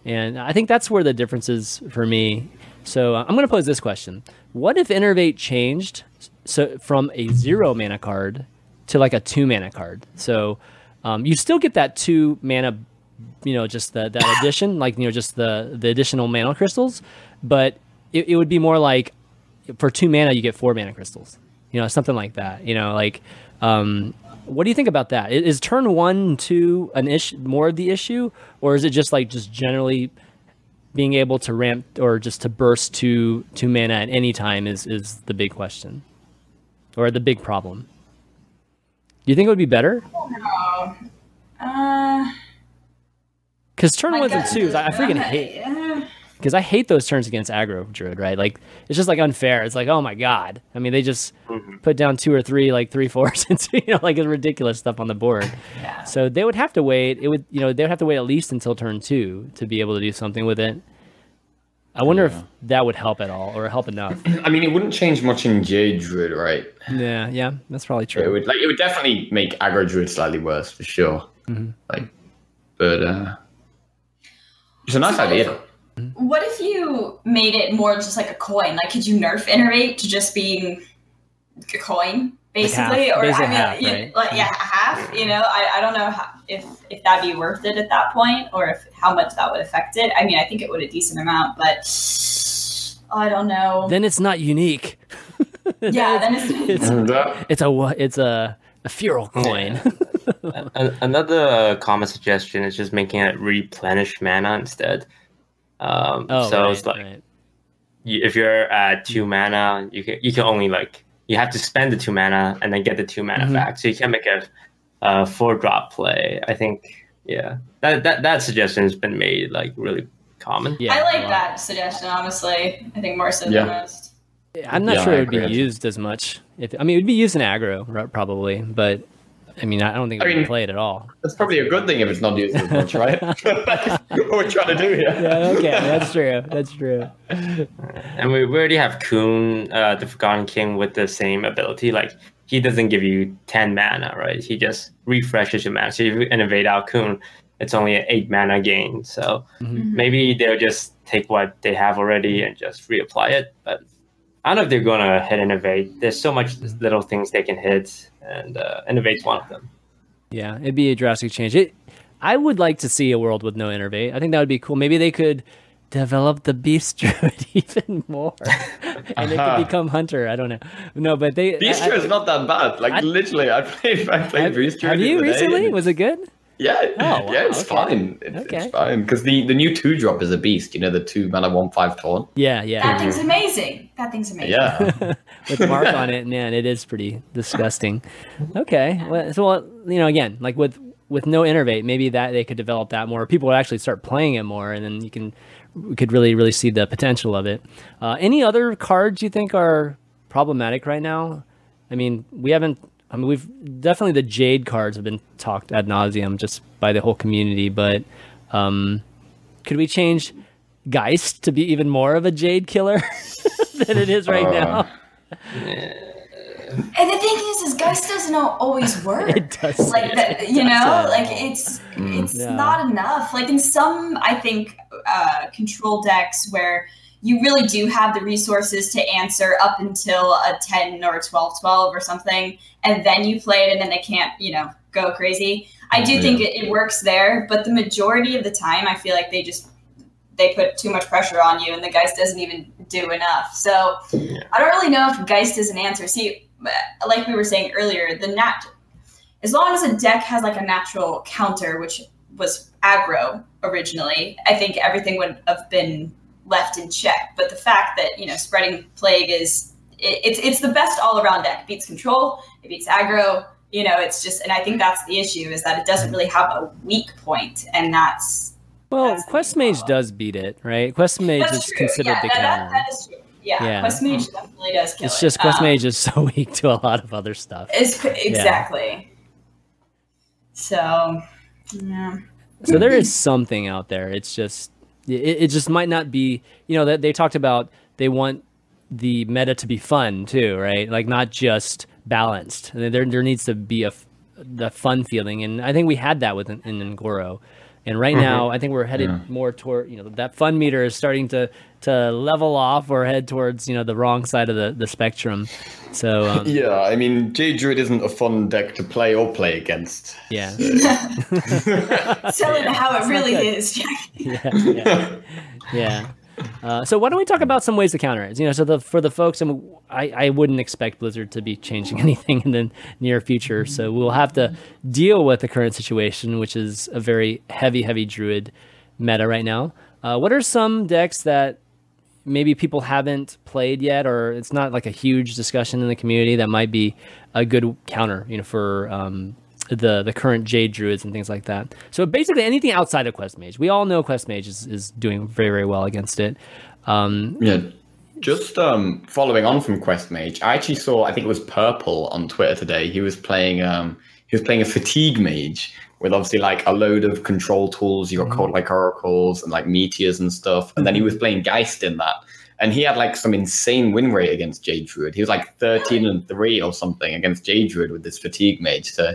And I think that's where the difference is for me. So uh, I'm going to pose this question: What if Innervate changed so from a zero mana card to like a two mana card? So um, you still get that two mana, you know, just the, that addition, like you know, just the the additional mana crystals, but it, it would be more like for two mana you get four mana crystals you know something like that you know like um what do you think about that? Is turn one two an issue more of the issue or is it just like just generally being able to ramp or just to burst to to mana at any time is is the big question or the big problem? Do you think it would be better? Uh, because turn my ones and gut twos I, I freaking hate because I hate those turns against aggro druid, right? Like it's just like unfair. It's like, oh my god. I mean, they just put down two or three, like three fours, into you know, like it's ridiculous stuff on the board. Yeah. So they would have to wait. It would, you know, they would have to wait at least until turn two to be able to do something with it. I wonder if that would help at all or help enough. I mean, it wouldn't change much in Jade Druid, right? yeah, yeah, that's probably true. It would like it would definitely make aggro Druid slightly worse for sure. Mm-hmm. Like, but uh, it's a nice So- idea. What if you made it more just like a coin? Like, could you nerf Innervate to just being a coin, basically? half, or basically I mean, half, you- right? like yeah, half. You know, I, I don't know how, if if that'd be worth it at that point, or if how much that would affect it. I mean, I think it would a decent amount, but I don't know. Then it's not unique. yeah, then it's, It's And, it's a wa- it's a a feral coin. An- another common suggestion is just making it replenish mana instead. Um, oh, so right, it's like right. you, if you're at two mana, you can you can only like you have to spend the two mana and then get the two mana Mhm. back. So you can make a, a four drop play. I think yeah, that that that suggestion has been made like really common. Yeah, I like that suggestion. Honestly, I think more so Yeah. than most. I'm not Yeah, sure it would be agree. used as much. If I mean, it would be used in aggro probably, but I mean, I don't think it I would mean- be played at all. that's probably a good thing if it's not used as much, right? what we're trying to do here. Yeah, okay, that's true. That's true. And we, we already have Kun, uh, the Forgotten King, with the same ability. Like he doesn't give you ten mana, right? He just refreshes your mana. So if you innervate out Kun, it's only an eight mana gain. So Mhm. maybe they'll just take what they have already and just reapply it. But I don't know if they're gonna hit innervate. There's so much little things they can hit, and uh, innervate's one of them. Yeah, it'd be a drastic change. It, I would like to see a world with no innervate. I think that would be cool. Maybe they could develop the beast druid even more, and it Uh-huh. could become hunter. I don't know. No, but they. Beast Druid is not that bad. Like I- literally, I played I played have, Beast Druid have you recently? Was it good? Yeah, wow, yeah, it's okay. fine. It's, Okay. it's fine because the the new two drop is a beast. You know, the two mana one five taunt. Yeah, yeah. That thing's amazing. That thing's amazing. Yeah, with Mark on it, man, it is pretty disgusting. Okay, well, so well, you know, again, like with with no innervate, maybe that they could develop that more. People would actually start playing it more, and then you can we could really really see the potential of it. Uh, any other cards you think are problematic right now? I mean, we haven't. I mean, we've definitely the Jade cards have been talked ad nauseum just by the whole community, but um, could we change Geist to be even more of a Jade killer than it is right Uh, now? And the thing is, is Geist doesn't always work. It does. like that, It you know, doesn't. like it's it's Yeah. not enough. Like in some, I think, uh, control decks where you really do have the resources to answer up until a 10 or a 12 12 or something and then you play it and then they can't you know go crazy i do think it, it works there but the majority of the time i feel like they just they put too much pressure on you, and the Geist doesn't even do enough. So I don't really know if Geist is an answer. See, like we were saying earlier, the nat as long as a deck has like a natural counter, which was aggro originally, I think everything would have been left in check. But the fact that you know spreading plague is it, it's it's the best all around deck. It beats control, it beats aggro. You know, it's just, and I think that's the issue is that it doesn't really have a weak point, and that's Well, That's Quest Mage does beat it, right? Quest Mage that's is true. considered yeah, the that, that, that is true. Yeah, Yeah. Quest Mage definitely does kill It's it. just Quest Um, Mage is so weak to a lot of other stuff. Is exactly. So, yeah. So there is something out there. It's just it, it just might not be. You know that they talked about they want the meta to be fun too, right? Like not just balanced. And There there needs to be a the fun feeling, and I think we had that with in, in Un'Goro. And right mm-hmm. now, I think we're headed more toward you know that fun meter is starting to to level off or head towards you know the wrong side of the, the spectrum. So um, Yeah, I mean, Jade Druid isn't a fun deck to play or play against. yeah, Tell it how it really is, Jack. yeah, yeah, yeah. Uh, so why don't we talk about some ways to counter it? You know, so the for the folks, and I, I wouldn't expect Blizzard to be changing anything in the near future. So we'll have to deal with the current situation, which is a very heavy, heavy Druid meta right now. Uh, what are some decks that maybe people haven't played yet, or it's not like a huge discussion in the community that might be a good counter, you know, for um, the the current Jade Druids and things like that. So basically, anything outside of Quest Mage, we all know Quest Mage is, is doing very very well against it. Um, Yeah. Just um, following on from Quest Mage, I actually saw I think it was Purple on Twitter today. He was playing um, he was playing a Fatigue Mage with obviously like a load of control tools. You got mm-hmm. Coldlight oracles and like meteors and stuff, and then he mm-hmm. was playing Geist in that. And he had like some insane win rate against Jade Druid. He was like 13 and 3 or something against Jade Druid with this Fatigue Mage. So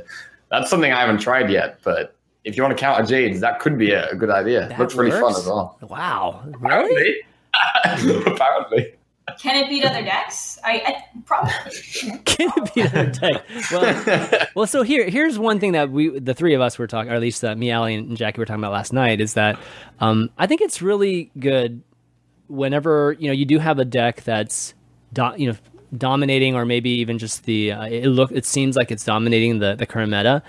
that's something I haven't tried yet. But if you want to counter Jades, that could be a, a good idea. That Looks really fun as well. wow, really? Apparently. Apparently. Can it beat other decks? I, I probably. Can it beat other deck? Well, well, so here here's one thing that we the three of us were talking, or at least uh, me, Ali, and Jackie were talking about last night, is that um, I think it's really good whenever you know you do have a deck that's do, you know dominating, or maybe even just the uh, it look it seems like it's dominating the the current meta.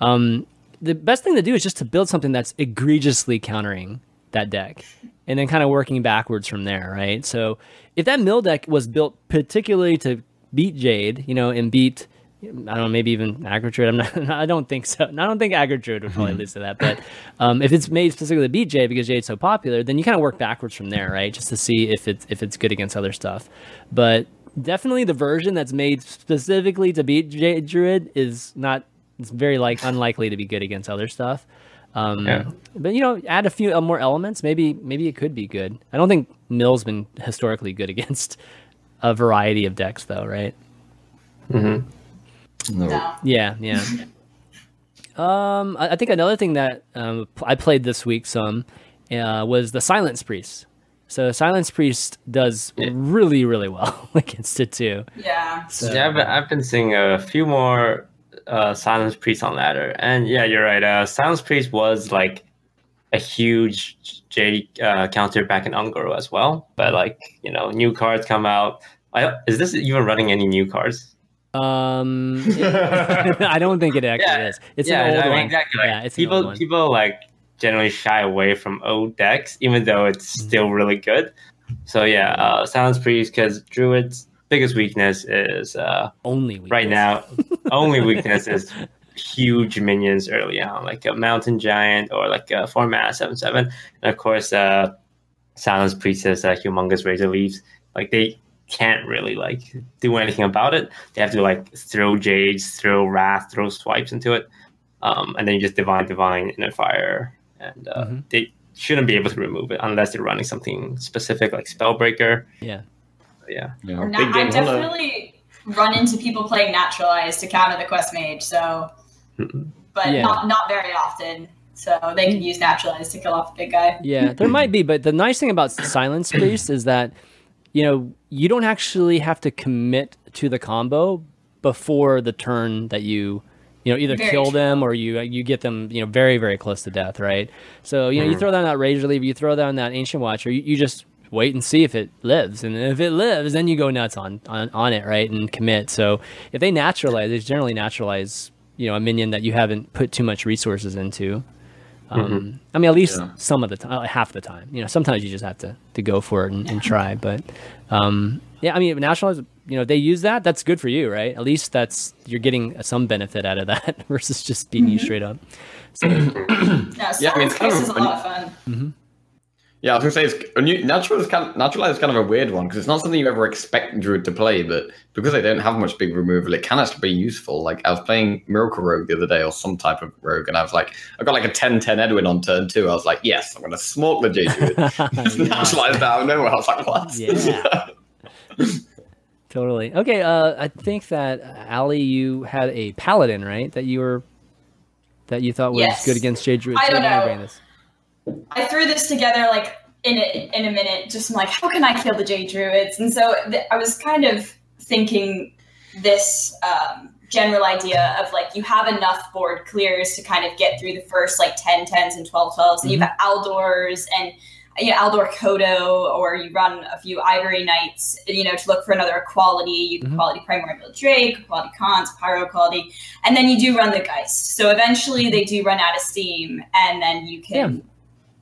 Um, the best thing to do is just to build something that's egregiously countering that deck and then kind of working backwards from there, right? So if that mill deck was built particularly to beat Jade, you know, and beat I don't know, maybe even Aggro Druid. I'm not. I don't think so. I don't think Aggro Druid would probably lose to that. But um, if it's made specifically to beat Jade because Jade's so popular, then you kind of work backwards from there, right? Just to see if it's if it's good against other stuff. But definitely the version that's made specifically to beat Jade Druid is not. It's very like unlikely to be good against other stuff. Um, Yeah. But you know, add a few uh, more elements. Maybe maybe it could be good. I don't think Mill's been historically good against a variety of decks, though, right? No. Yeah, yeah. um, I, I think another thing that um, I played this week some uh, was the Silence Priest. So Silence Priest does really, really well against it too. Yeah. So, Yeah, I've I've been seeing a few more uh, Silence Priest on ladder, and yeah, you're right. Uh, Silence Priest was like a huge J uh, counter back in Un'Goro as well, but like you know, new cards come out. I, is this even running any new cards? um, I don't think it actually Yeah, is. It's yeah, an old I mean, one. exactly. Like, yeah, it's an old people one. people like generally shy away from old decks, even though it's Mm-hmm. still really good. So yeah, uh, Silence Priest because Druid's biggest weakness is uh, Only weakness. right now only weakness is huge minions early on, like a mountain giant or like a four mana seven seven, and of course, uh, Silence Priestess, uh, humongous razor leaves. Like they can't really like do anything about it. They have to like throw jades, throw wrath, throw swipes into it, um, and then you just divine, divine, and fire, and uh, Mhm. they shouldn't be able to remove it unless they're running something specific like Spellbreaker. Yeah. Yeah. Yeah, na- I've definitely run into people playing naturalized to counter the quest mage, so but Yeah. not not very often. So they can use naturalized to kill off the big guy. Yeah, there might be, but the nice thing about Silence Priest is that you know you don't actually have to commit to the combo before the turn that you you know either Very kill true. them or you uh, you get them you know very very close to death, right? So you know you mm-hmm. throw down that Razorleaf, you throw down that ancient watcher, you, you just wait and see if it lives, and if it lives, then you go nuts on on, on it, right, and commit. So if they naturalize, they generally naturalize you know a minion that you haven't put too much resources into. Um, mm-hmm. I mean, at least Yeah. some of the time, uh, half the time. You know, sometimes you just have to, to go for it and, and try. But um, yeah, I mean, naturalize. You know, they use that. That's good for you, right? At least that's you're getting uh, some benefit out of that versus just beating you mm-hmm. straight up. So, No, Yeah, I mean, it's kind of is a a- lot of fun. Mm-hmm. Yeah, I was gonna say it's a new natural is kind of, natural is kind of a weird one because it's not something you ever expect druid to play, but because they don't have much big removal, it can actually be useful. Like I was playing Miracle Rogue the other day or some type of rogue, and I was like, I got like a 10-10 Edwin on turn two. I was like, yes, I'm gonna smoke the J druid. Naturalized out of nowhere. I was like, what? Yeah. totally. Okay. Uh, I think that Ali, you had a paladin, right? That you were that you thought was Yes. good against Jade Druid. I don't know. I threw this together like in a, in a minute, just like how can I kill the J druids? And so th- I was kind of thinking this um, general idea of like you have enough board clears to kind of get through the first like 10 10s and 12 12s, and you've got Aldors and you know, Aldor Kodo, or you run a few Ivory Knights, you know, to look for another quality. You Mhm. quality Primordial Drake, quality Cons, Pyro quality, and then you do run the Geist. So eventually they do run out of steam, and then you can,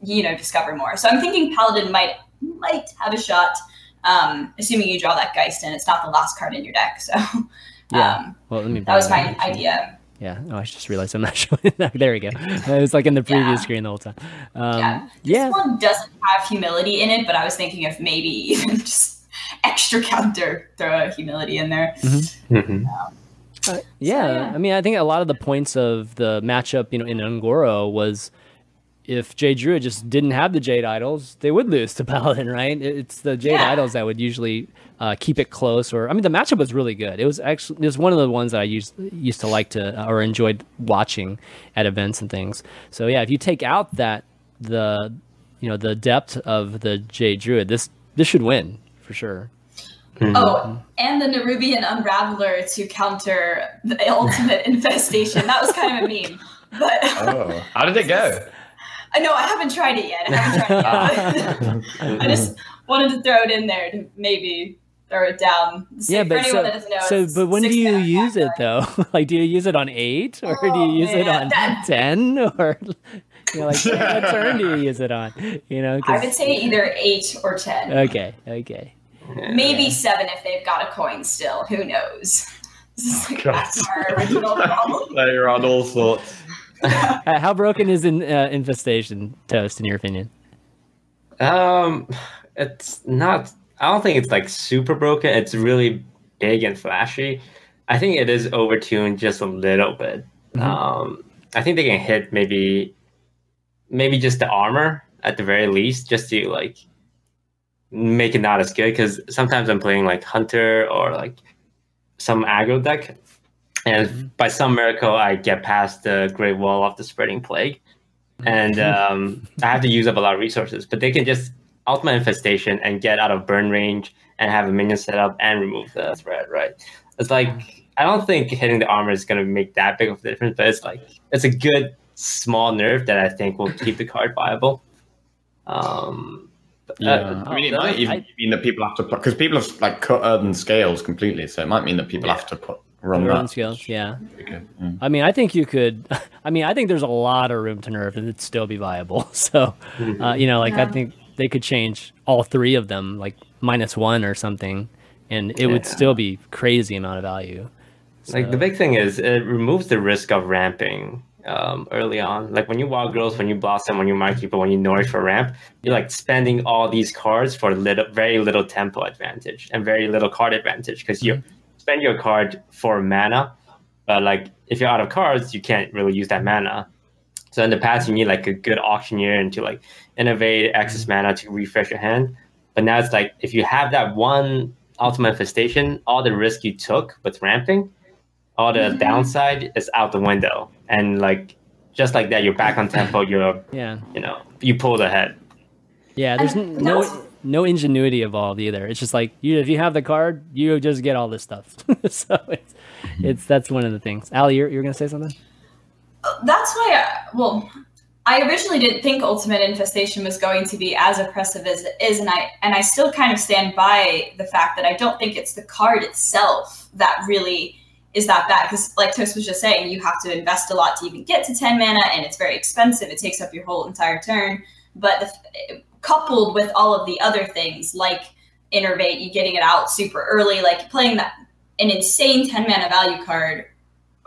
you know, discover more. So I'm thinking Paladin might might have a shot, um, assuming you draw that Geist and it's not the last card in your deck. So Yeah. um, Well, let me. that was my up, actually. idea. Yeah. Oh, I just realized I'm not showing that. There we go. It was like in the previous Yeah. screen the whole time. Um, yeah. This yeah. one doesn't have humility in it, but I was thinking of maybe even just extra counter throw a humility in there. Mhm. Uh, yeah, yeah. I mean, I think a lot of the points of the matchup, you know, in Un'Goro was if Jade Druid just didn't have the Jade Idols, they would lose to Paladin, right? It's the Jade Yeah. Idols that would usually uh, keep it close. Or I mean, the matchup was really good. It was actually it was one of the ones that I used used to like to or enjoyed watching at events and things. So yeah, if you take out that the you know the depth of the Jade Druid, this this should win for sure. Oh, and the Nerubian Unraveler to counter the ultimate infestation. That was kind of a meme. But Oh, how did it go? I know I haven't tried it yet. I haven't tried it yet. I just wanted to throw it in there to maybe throw it down. So yeah, for but anyone so, that doesn't know, so but when do you use it though? like, do you use it on eight, or do Oh, you use it on that- ten, or you know, like what turn do you use it on? You know, 'cause- I would say either eight or ten. okay, okay. Maybe seven if they've got a coin still. Who knows? This is like God. back to our original problem. Later on all sorts. How broken is in, uh, infestation toast in your opinion? Um, it's not. I don't think it's like super broken. It's really big and flashy. I think it is overtuned just a little bit. Mhm. Um, I think they can hit maybe, maybe just the armor at the very least, just to like make it not as good. Because sometimes I'm playing like hunter or like some aggro deck, and by some miracle I get past the Great Wall of the Spreading Plague, and um, I have to use up a lot of resources. But they can just out my infestation and get out of burn range and have a minion set up and remove the threat. Right? It's like I don't think hitting the armor is going to make that big of a difference, but it's like it's a good small nerf that I think will keep the card viable. Um, but, uh, Yeah, I mean, it might even I- mean that people have to because people have like cut urban scales completely, so it might mean that people have to put run Burn that. skills, yeah. Okay, mm. I mean, I think you could. I mean, I think there's a lot of room to nerf and it'd still be viable. So, uh, you know, like I think they could change all three of them, like minus one or something, and it would still be crazy amount of value. Like the big thing is it removes the risk of ramping um, early on. Like when you wild girls, when you blossom, when you Mire Keeper, when you nourish for ramp, you're like spending all these cards for little, very little tempo advantage and very little card advantage because you spend your card for mana, but like if you're out of cards, you can't really use that mana. So in the past, you need like a good auctioneer and to like innovate excess mana to refresh your hand. But now it's like if you have that one ultimate infestation, all the risk you took with ramping, all the Mhm. downside is out the window. And like just like that, you're back on tempo. You're yeah, you know you pulled ahead. yeah. There's And no that's- no ingenuity involved either. It's just like you if you have the card, you just get all this stuff. so it's it's that's one of the things. Ali, you're, you're gonna say something? That's why, I, well, I originally didn't think Ultimate Infestation was going to be as oppressive as it is, and I and I still kind of stand by the fact that I don't think it's the card itself that really is that bad. Because, like Toast was just saying, you have to invest a lot to even get to ten mana, and it's very expensive. It takes up your whole entire turn. But the, coupled with all of the other things like Innervate, you getting it out super early, like playing that an insane ten mana value card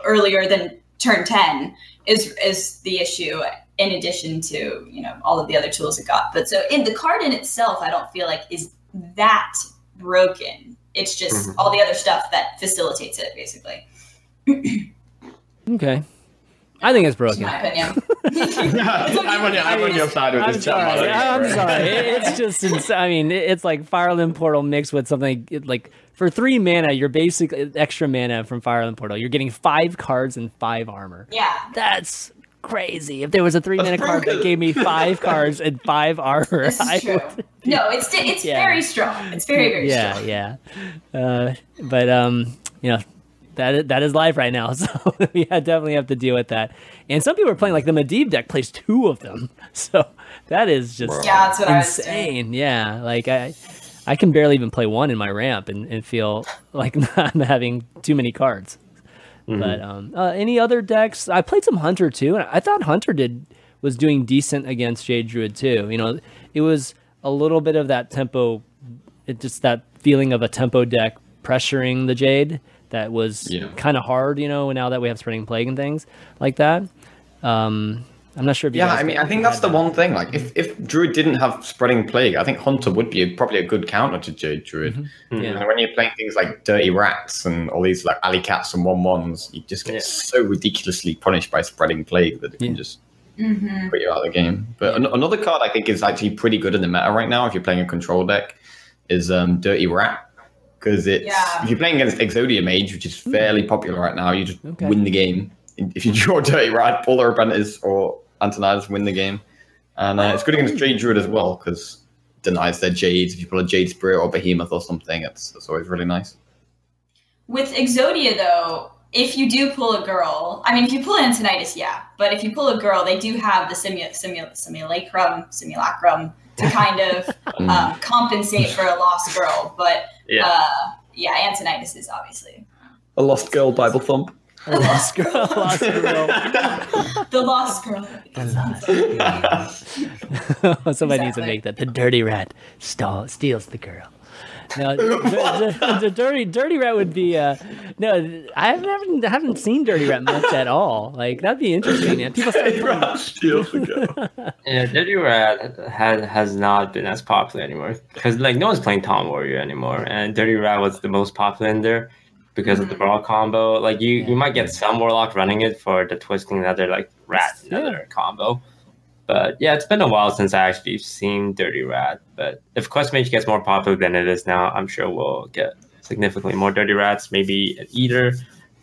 earlier than turn ten is is the issue in addition to you know all of the other tools it got but so in the card in itself i don't feel like is that broken it's just Mhm. all the other stuff that facilitates it basically Okay. I think it's broken. my opinion I'm on your, I'm on your side with I'm this chat. by sorry. way. I'm sorry. It's just, ins- I mean, it's like Fireland Portal mixed with something it- like for three mana, you're basically extra mana from Fireland Portal. You're getting five cards and five armor. yeah That's crazy. If there was a three mana card that gave me five cards and five armor, this I is true would. no it's it's Yeah. very strong it's very very Yeah, strong yeah. Uh, but um, you know, that is, that is life right now. So we definitely have to deal with that. And some people are playing like the Medivh deck plays two of them. So that is just yeah that's what i was insane. Yeah, like I, I can barely even play one in my ramp and, and feel like I'm having too many cards. But um, uh, any other decks? I played some Hunter too, and I thought Hunter did was doing decent against Jade Druid too. You know, it was a little bit of that tempo, it just that feeling of a tempo deck pressuring the Jade that was Yeah. kind of hard. You know, now that we have Spreading Plague and things like that. Um, I'm not sure if you Yeah, I mean, I think that's the one thing. Like, if, if Druid didn't have spreading plague, I think Hunter would be a, probably a good counter to Jade Druid. Mm-hmm. Yeah. And when you're playing things like Dirty Rats and all these like alley cats and one ones, you just get Yeah. so ridiculously punished by spreading plague that it can Yeah. just hmm put you out of the game. But an- another card I think is actually pretty good in the meta right now if you're playing a control deck is um, Dirty Rat. Because it's Yeah. if you're playing against Exodia Mage, which is fairly popular right now, you just Okay. win the game. If you draw Dirty Rat, pull the Apprentice or Antonidas, win the game. And uh, it's good against Jade Druid as well because denies their Jades. If you pull a Jade Spirit or Behemoth or something, it's, it's always really nice. With Exodia, though, if you do pull a girl, I mean, if you pull an Antonidas, yeah, but if you pull a girl, they do have the simu- simu- simulacrum, simulacrum to kind of um, compensate for a lost girl. But Yeah. uh, yeah, Antonidas is obviously A Lost Girl Bible Thump. A lost girl, lost girl. the lost girl. The lost. Somebody needs to make that. The dirty rat stall, steals the girl. No, the, the, the dirty dirty rat would be. Uh, no, I haven't haven't seen dirty rat much at all. Like that'd be interesting. Man. People start playing- Steals the girl. Yeah, Dirty Rat has has not been as popular anymore because like no one's playing Tom Warrior anymore, and Dirty Rat was the most popular in there because of the brawl combo. Like you, you might get some Warlock running it for the twisting nether like Rat Yeah. nether combo. But yeah, it's been a while since I actually seen Dirty Rat. But if Quest Mage gets more popular than it is now, I'm sure we'll get significantly more Dirty Rats, maybe an Eater.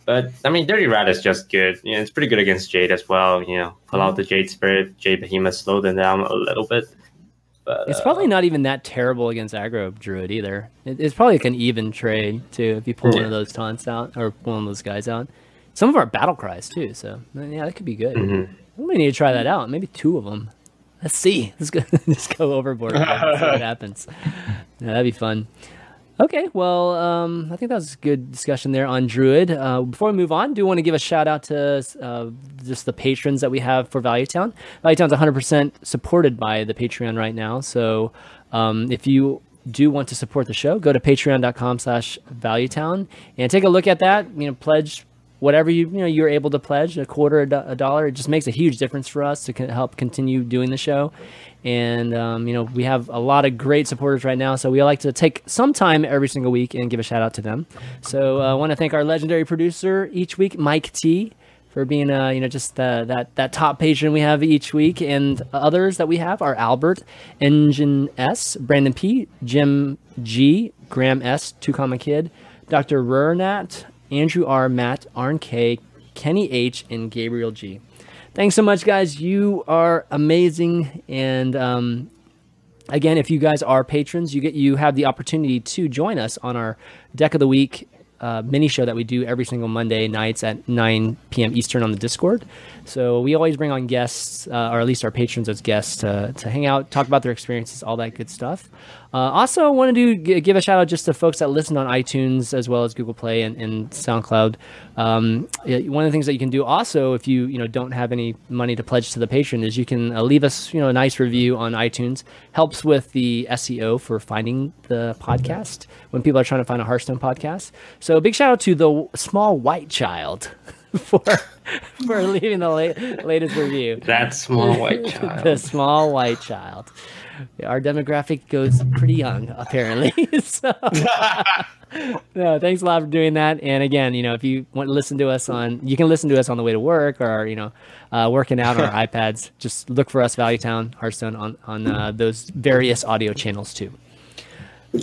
But I mean, Dirty Rat is just good. You know, it's pretty good against Jade as well. You know, pull out the Jade Spirit, Jade Behemoth, slow them down a little bit. But It's uh, probably not even that terrible against aggro druid either. It's probably like an even trade too if you pull one of those taunts out or one of those guys out. Some of our battle cries too. So yeah, that could be good. mhm. We need to try that out. Maybe two of them. Let's see. Let's go. Just go overboard. see what happens. Yeah, that'd be fun. Okay, well, um, I think that was a good discussion there on Druid. Uh, before we move on, do want to give a shout out to uh, just the patrons that we have for Value Town. Value Town's 100% supported by the Patreon right now. So um, if you do want to support the show, go to patreon.com slash valuetown and take a look at that. You know, pledge whatever you you know you're able to pledge a quarter a, do- a dollar it just makes a huge difference for us to help continue doing the show. And um, you know we have a lot of great supporters right now so we like to take some time every single week and give a shout out to them. So uh, i want to thank our legendary producer each week mike t for being uh, you know just uh, that that top patron we have each week. And others that we have are albert engine s brandon p jim g graham s two comma kid dr rurnat Andrew R, Matt, Arn K, Kenny H, and Gabriel G. Thanks so much, guys. You are amazing. And um, again, if you guys are patrons, you get you have the opportunity to join us on our deck of the week uh, mini show that we do every single Monday nights at 9 p.m. Eastern on the Discord. So we always bring on guests, uh, or at least our patrons as guests, to, to hang out, talk about their experiences, all that good stuff. Uh, also, wanted to g- give a shout out just to folks that listen on iTunes as well as Google Play and, and SoundCloud. Um, one of the things that you can do also, if you you know don't have any money to pledge to the patron, is you can uh, leave us you know a nice review on iTunes. Helps with the SEO for finding the podcast when people are trying to find a Hearthstone podcast. So big shout out to the small white child for for leaving the la- latest review. That small white child. the small white child. Our demographic goes pretty young, apparently. so, no, thanks a lot for doing that. And again, you know, if you want to listen to us on, you can listen to us on the way to work or you know, uh, working out on our iPads. Just look for us, Value Town, Hearthstone, on on uh, those various audio channels too.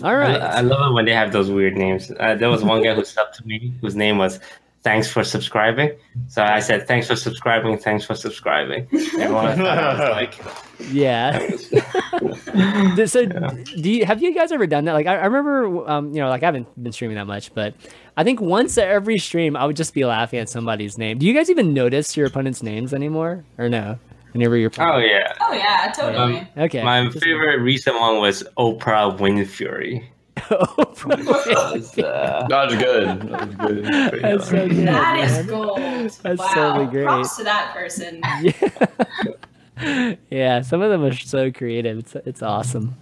All right. I. I love it when they have those weird names. Uh, there was one guy who subbed to me whose name was "Thanks for subscribing." So I said, "Thanks for subscribing. Thanks for subscribing." Everyone thought I was like, Yeah. so, do you have you guys ever done that? Like, I, I remember, um, you know, like I haven't been streaming that much, but I think once every stream, I would just be laughing at somebody's name. Do you guys even notice your opponent's names anymore, or no? Whenever you're "Oh yeah." Oh yeah, totally. Um, okay. My Just- favorite recent one was Oprah Winfrey. Was, uh, That was good. That was good. That's so good. that is man. gold. That's wow. totally great. Props to that person. Yeah. yeah, some of them are so creative. It's it's awesome.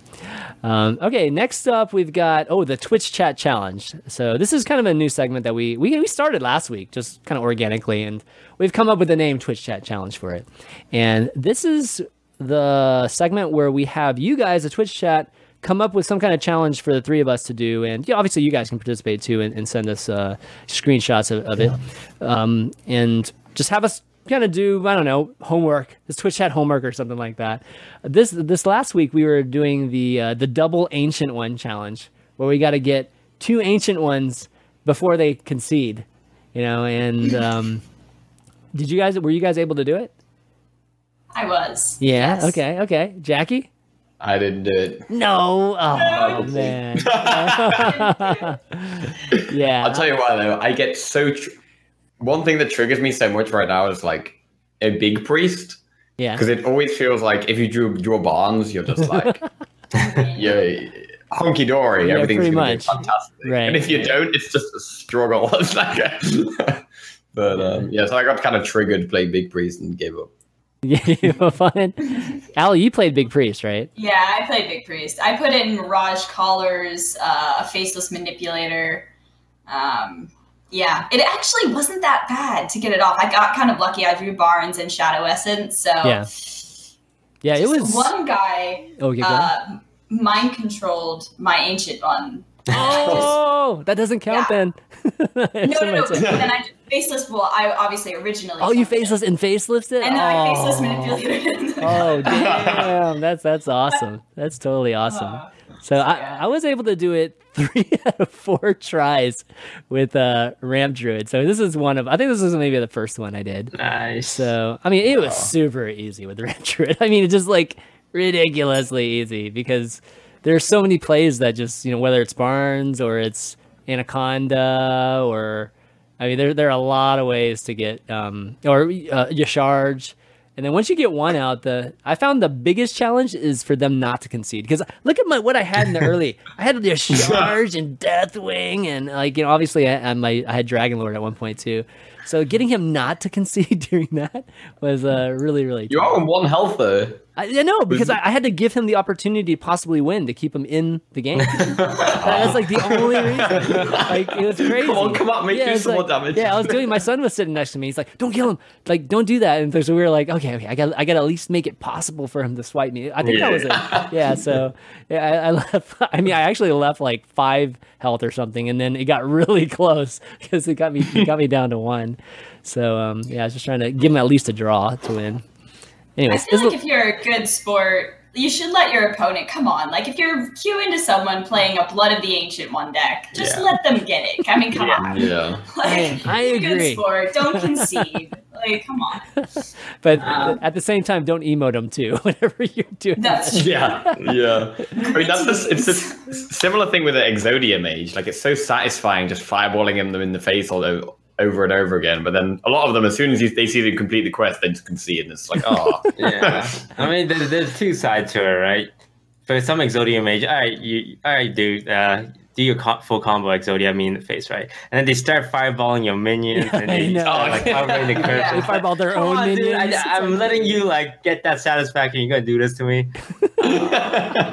Um, okay, next up we've got oh the Twitch chat challenge. So this is kind of a new segment that we we, we started last week, just kind of organically, and we've come up with the name Twitch chat challenge for it. And this is the segment where we have you guys, the Twitch chat, come up with some kind of challenge for the three of us to do, and yeah, obviously you guys can participate too and, and send us uh, screenshots of, of it, um, and just have us kind of do I don't know homework, this Twitch chat homework or something like that. This this last week we were doing the uh, the double ancient one challenge, where we got to get two ancient ones before they concede, you know. And um, did you guys were you guys able to do it? I was. Yeah. Yes. Okay. Okay. Jackie. I didn't do it. No. Oh No. man. yeah. I'll tell you why though. I get so. Tr- One thing that triggers me so much right now is like a big priest yeah. because it always feels like if you drew draw Barnes, you're just like you're hunky dory. Yeah, Everything's pretty much. be fantastic. Right. And if you don't, it's just a struggle. It's like a- but um, yeah, so I got kind of triggered to play big priest and gave up. Yeah. Fun. Al, you played Big Priest, right? Yeah, I played Big Priest. I put in Mirage Callers, uh, a faceless manipulator. Um, yeah, it actually wasn't that bad to get it off. I got kind of lucky. I drew Barnes and Shadow Essence, so Yeah. Yeah. It was. one guy Oh, go uh, mind controlled my ancient one. Oh, that doesn't count Yeah. then. No, no, no. Then I faceless. Well, I obviously originally. Oh, you summoned it. faceless and faceless it? And then I oh. faceless manipulated. Oh damn, that's that's awesome. That's totally awesome. Uh, So I, yeah. I was able to do it three out of four tries with uh, Ramp Druid. So this is one of I think this was maybe the first one I did. nice. So I mean it was super easy with Ramp Druid. I mean it's just like ridiculously easy because there's so many plays that just you know whether it's Barnes or it's Anaconda or I mean there there are a lot of ways to get um or uh, your charge. And then once you get one out, the I found the biggest challenge is for them not to concede. Because look at my what I had in the early. I had the charge and Deathwing, and like you know, obviously I, I, my, I had Dragon Lord at one point too. So getting him not to concede during that was uh, really really. You are on one health though. I, I know because I, I had to give him the opportunity to possibly win to keep him in the game. That's like the only reason. Like it was crazy. Come on, come on, make do it's some more damage. Yeah, I was doing. My son was sitting next to me. He's like, "Don't kill him! Like, don't do that." And so we were like, "Okay, okay, I got, I got to at least make it possible for him to swipe me." I think that was it. Yeah. So yeah, I, I left. I mean, I actually left like five health or something, and then it got really close because it got me, it got me down to one. So um, yeah, I was just trying to give him at least a draw to win. I Anyways, feel this like if you're a good sport, you should let your opponent come on. Like if you're queuing to someone playing a Blood of the Ancient one deck, just Yeah. let them get it. I mean, come on. Yeah. Like, I you're a agree. Good sport. Don't concede. Like, come on. But Um, at the same time, don't emote them too whenever you're doing. That's true. Yeah, yeah. I mean, that's just, it's a s- similar thing with the Exodia mage. Like, it's so satisfying just fireballing them in the face all o- over and over again. But then a lot of them, as soon as you, they see them complete the quest, they just concede. And it's like, oh, yeah. I mean, there, there's two sides to it, right? For some Exodia mage, all right, you, all right, dude, uh, do your co- full combo Exodia me in the face, right? And then they start fireballing your minions, and I they know. start, like covering the curse. Yeah. They fireball their own on, dude, minions. I, I'm letting you like get that satisfaction. You're gonna do this to me.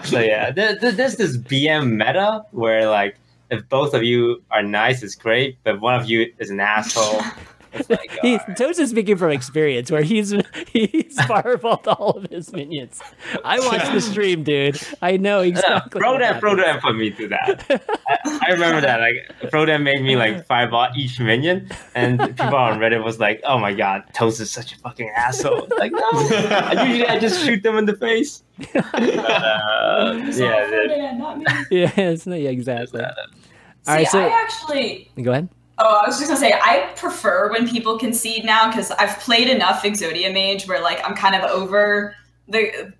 so yeah, there, there- there's this BM meta where like if both of you are nice, it's great, but one of you is an asshole. It's He's, alright. Toast is speaking from experience, where he's he's fireballed all of his minions. I watched the stream, dude. I know Yeah, exactly. what Frodan, happens. Frodan put me through that. I, I remember that. Like Frodan made me like fireball each minion, and people on Reddit was like, "Oh my god, Toast is such a fucking asshole." Like, no, I usually I just shoot them in the face. But, uh, It's yeah, all not me. Yeah, it's not, yeah, exactly. uh, All right, See, so I actually go ahead. Oh, I was just gonna say I prefer when people concede now because I've played enough Exodia Mage where like I'm kind of over the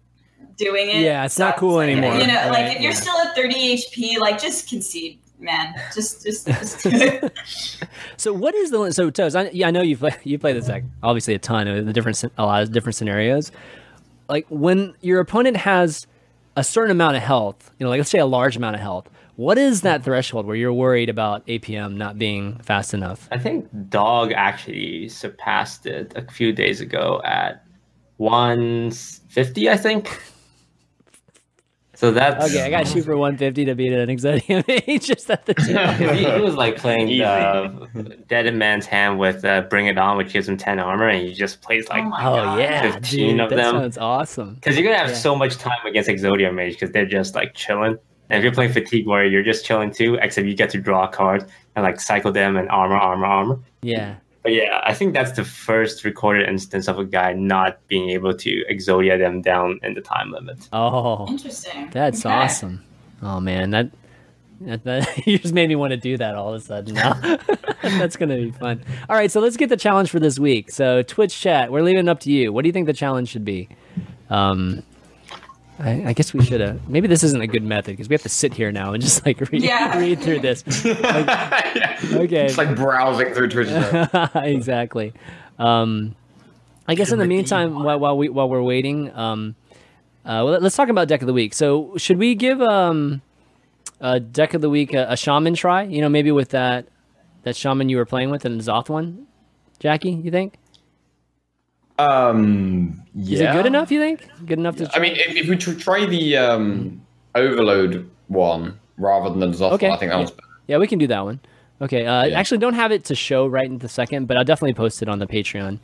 doing it. Yeah, it's not So cool like, anymore, You know, right? like if you're Yeah. still at 30 HP, like just concede, man. Just, just, just do it. So what is the so Toast? I, yeah, I know you play you play this deck obviously a ton of the different a lot of different scenarios. Like when your opponent has a certain amount of health, you know, like let's say a large amount of health. What is that threshold where you're worried about APM not being fast enough? I think Dog actually surpassed it a few days ago at 150, I think. So that's Okay, I got to shoot for 150 to beat an Exodia mage just at the team. he, he was like playing Easy. uh, Dead Man's Hand with uh, Bring It On, which gives him 10 armor, and he just plays like. oh Oh god. yeah, 15 dude, of that them. sounds awesome. Because you're gonna have Yeah. so much time against Exodia Mage because they're just like chilling. And if you're playing Fatigue Warrior, you're just chilling too, except you get to draw a card and like cycle them and armor, armor, armor. Yeah, But yeah, I think that's the first recorded instance of a guy not being able to Exodia them down in the time limit. Oh, Interesting. that's Okay. awesome. Oh man, that, that, that you just made me want to do that all of a sudden now. that's gonna be fun. All right, so let's get the challenge for this week. So Twitch chat, we're leaving it up to you. What do you think the challenge should be? Um, I, I guess we should have. Maybe this isn't a good method because we have to sit here now and just like read, Yeah. read through this. Okay. It's like browsing through Twitter. exactly. Um, I guess in the meantime, while, while we while we're waiting, um, uh, well, let's talk about deck of the week. So, should we give um, a deck of the week a, a shaman try? You know, maybe with that that shaman you were playing with N'Zoth one, Jackie. You think Um, is it good enough? You think good enough to? I mean, if, if we try the um, overload one rather than the N'Zoth Okay, I think that yeah. one's better. Yeah, we can do that one. Okay. Uh, Yeah. Actually, don't have it to show right in the second, but I'll definitely post it on the Patreon.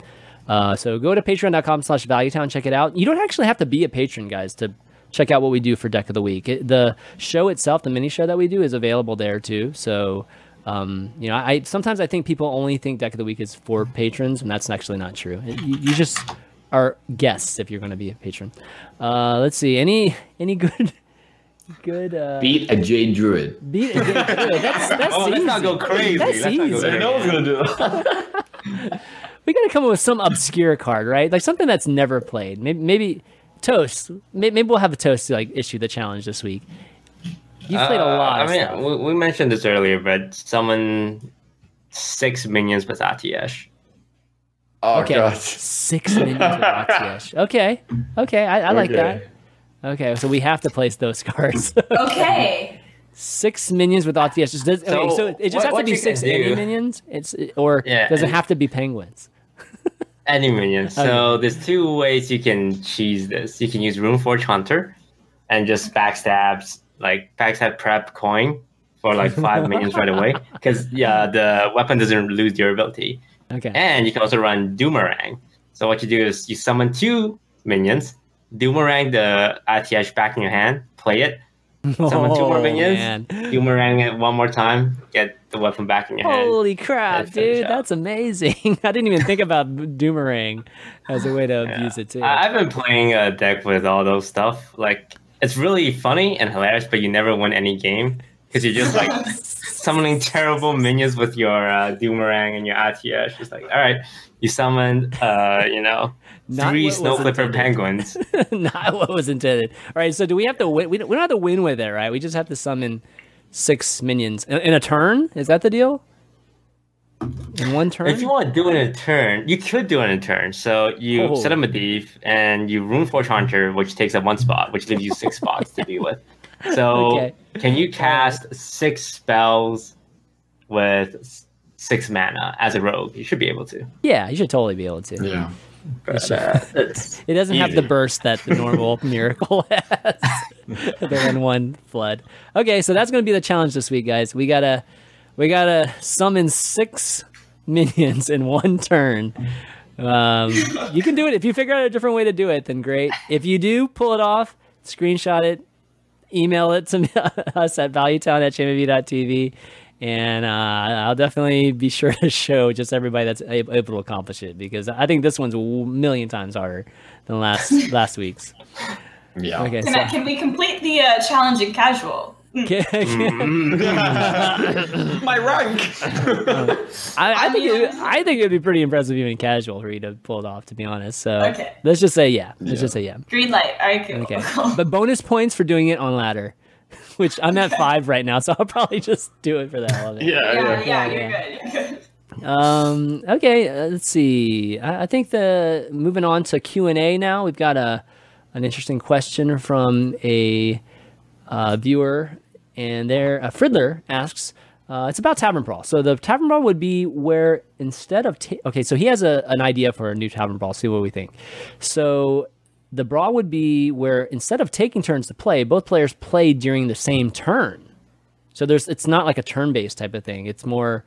Uh, so go to patreon.com slash valuetown, check it out. You don't actually have to be a patron, guys, to check out what we do for Deck of the Week. It, the show itself, the mini show that we do, is available there too. So, um, you know, I sometimes I think people only think Deck of the Week is for patrons, and that's actually not true. You, you just are guests if you're going to be a patron. Uh, let's see. Any any good good uh, Beat a Jade Druid. Beat a Jade Druid. That's that's Oh, let's easy. not go crazy. That's Let's not go easy. crazy. No one's gonna do that. We gotta come up with some obscure card, right? Like something that's never played. Maybe, maybe toast. Maybe, maybe we'll have a toast to like issue the challenge this week. You've played a Uh, lot. I of mean, stuff. we, we mentioned this earlier, but summon six minions with Atiesh. Oh okay, god. six minions with Atiesh. Okay, okay, I, I like that. Okay, so we have to place those cards. Okay. six minions with Atiesh. Just does, okay, So, so it just what- has to be six any minions. It's or Yeah, does it have to be penguins? Any minion. So there's two ways you can cheese this. You can use Runeforge Haunter and just backstabs, like backstab prep coin for like five minions right away. Because yeah, the weapon doesn't lose durability. Okay. And you can also run Doomerang. So what you do is you summon two minions, Doomerang the Atiesh back in your hand, play it, summon two more Oh, minions. Doomerang it one more time, get the weapon back in your hand. Holy crap, dude! That's amazing. I didn't even think about Doomerang as a way to abuse it too. I've been playing a deck with all those stuff. Like it's really funny and hilarious, but you never win any game because you're just like summoning terrible minions with your uh, Doomerang and your Atiesh. Just like, all right, you summoned, uh, you know, three what Snow Flipper penguins. Not what was intended. All right, so do we have to win? We don't, we don't have to win with it, right? We just have to summon six minions in, in a turn. Is that the deal? In one turn. If you want to do it in a turn, you could do it in a turn. So you Oh. set up a Medivh and you Runeforge Haunter, which takes up one spot, which leaves you six spots to deal with. So Okay. can you cast six spells with six mana as a rogue? You should be able to. yeah, you should totally be able to. Yeah. But, uh, It doesn't have the burst that the normal miracle has. the one one flood. Okay, so that's gonna be the challenge this week, guys. We gotta we gotta summon six minions in one turn. Um, you can do it if you figure out a different way to do it. Then great. If you do pull it off, screenshot it, email it to us at valuetown at chanmanv.tv. And uh, I'll definitely be sure to show just everybody that's able, able to accomplish it because I think this one's a million times harder than last last week's. Yeah. Okay, Can, so I, can we complete the uh, challenge in casual? My rank. I, I think it, I think it'd be pretty impressive even casual for you to pull it off. To be honest, so Okay. let's just say yeah. Let's Yeah. just say yeah. Green light. All right, cool. Okay, but bonus points for doing it on ladder, which I'm at five right now, so I'll probably just do it for the hell of it. yeah, yeah, yeah. yeah, Yeah, you're good. You're good. Um. Okay. Uh, let's see. I, I think the moving on to Q and A now. We've got a an interesting question from a uh, viewer, and there uh, Fridler asks. Uh, it's about Tavern Brawl. So the Tavern Brawl would be where instead of ta- okay, so he has a, an idea for a new Tavern Brawl. See what we think. So the brawl would be where instead of taking turns to play, both players play during the same turn. So there's it's not like a turn-based type of thing. It's more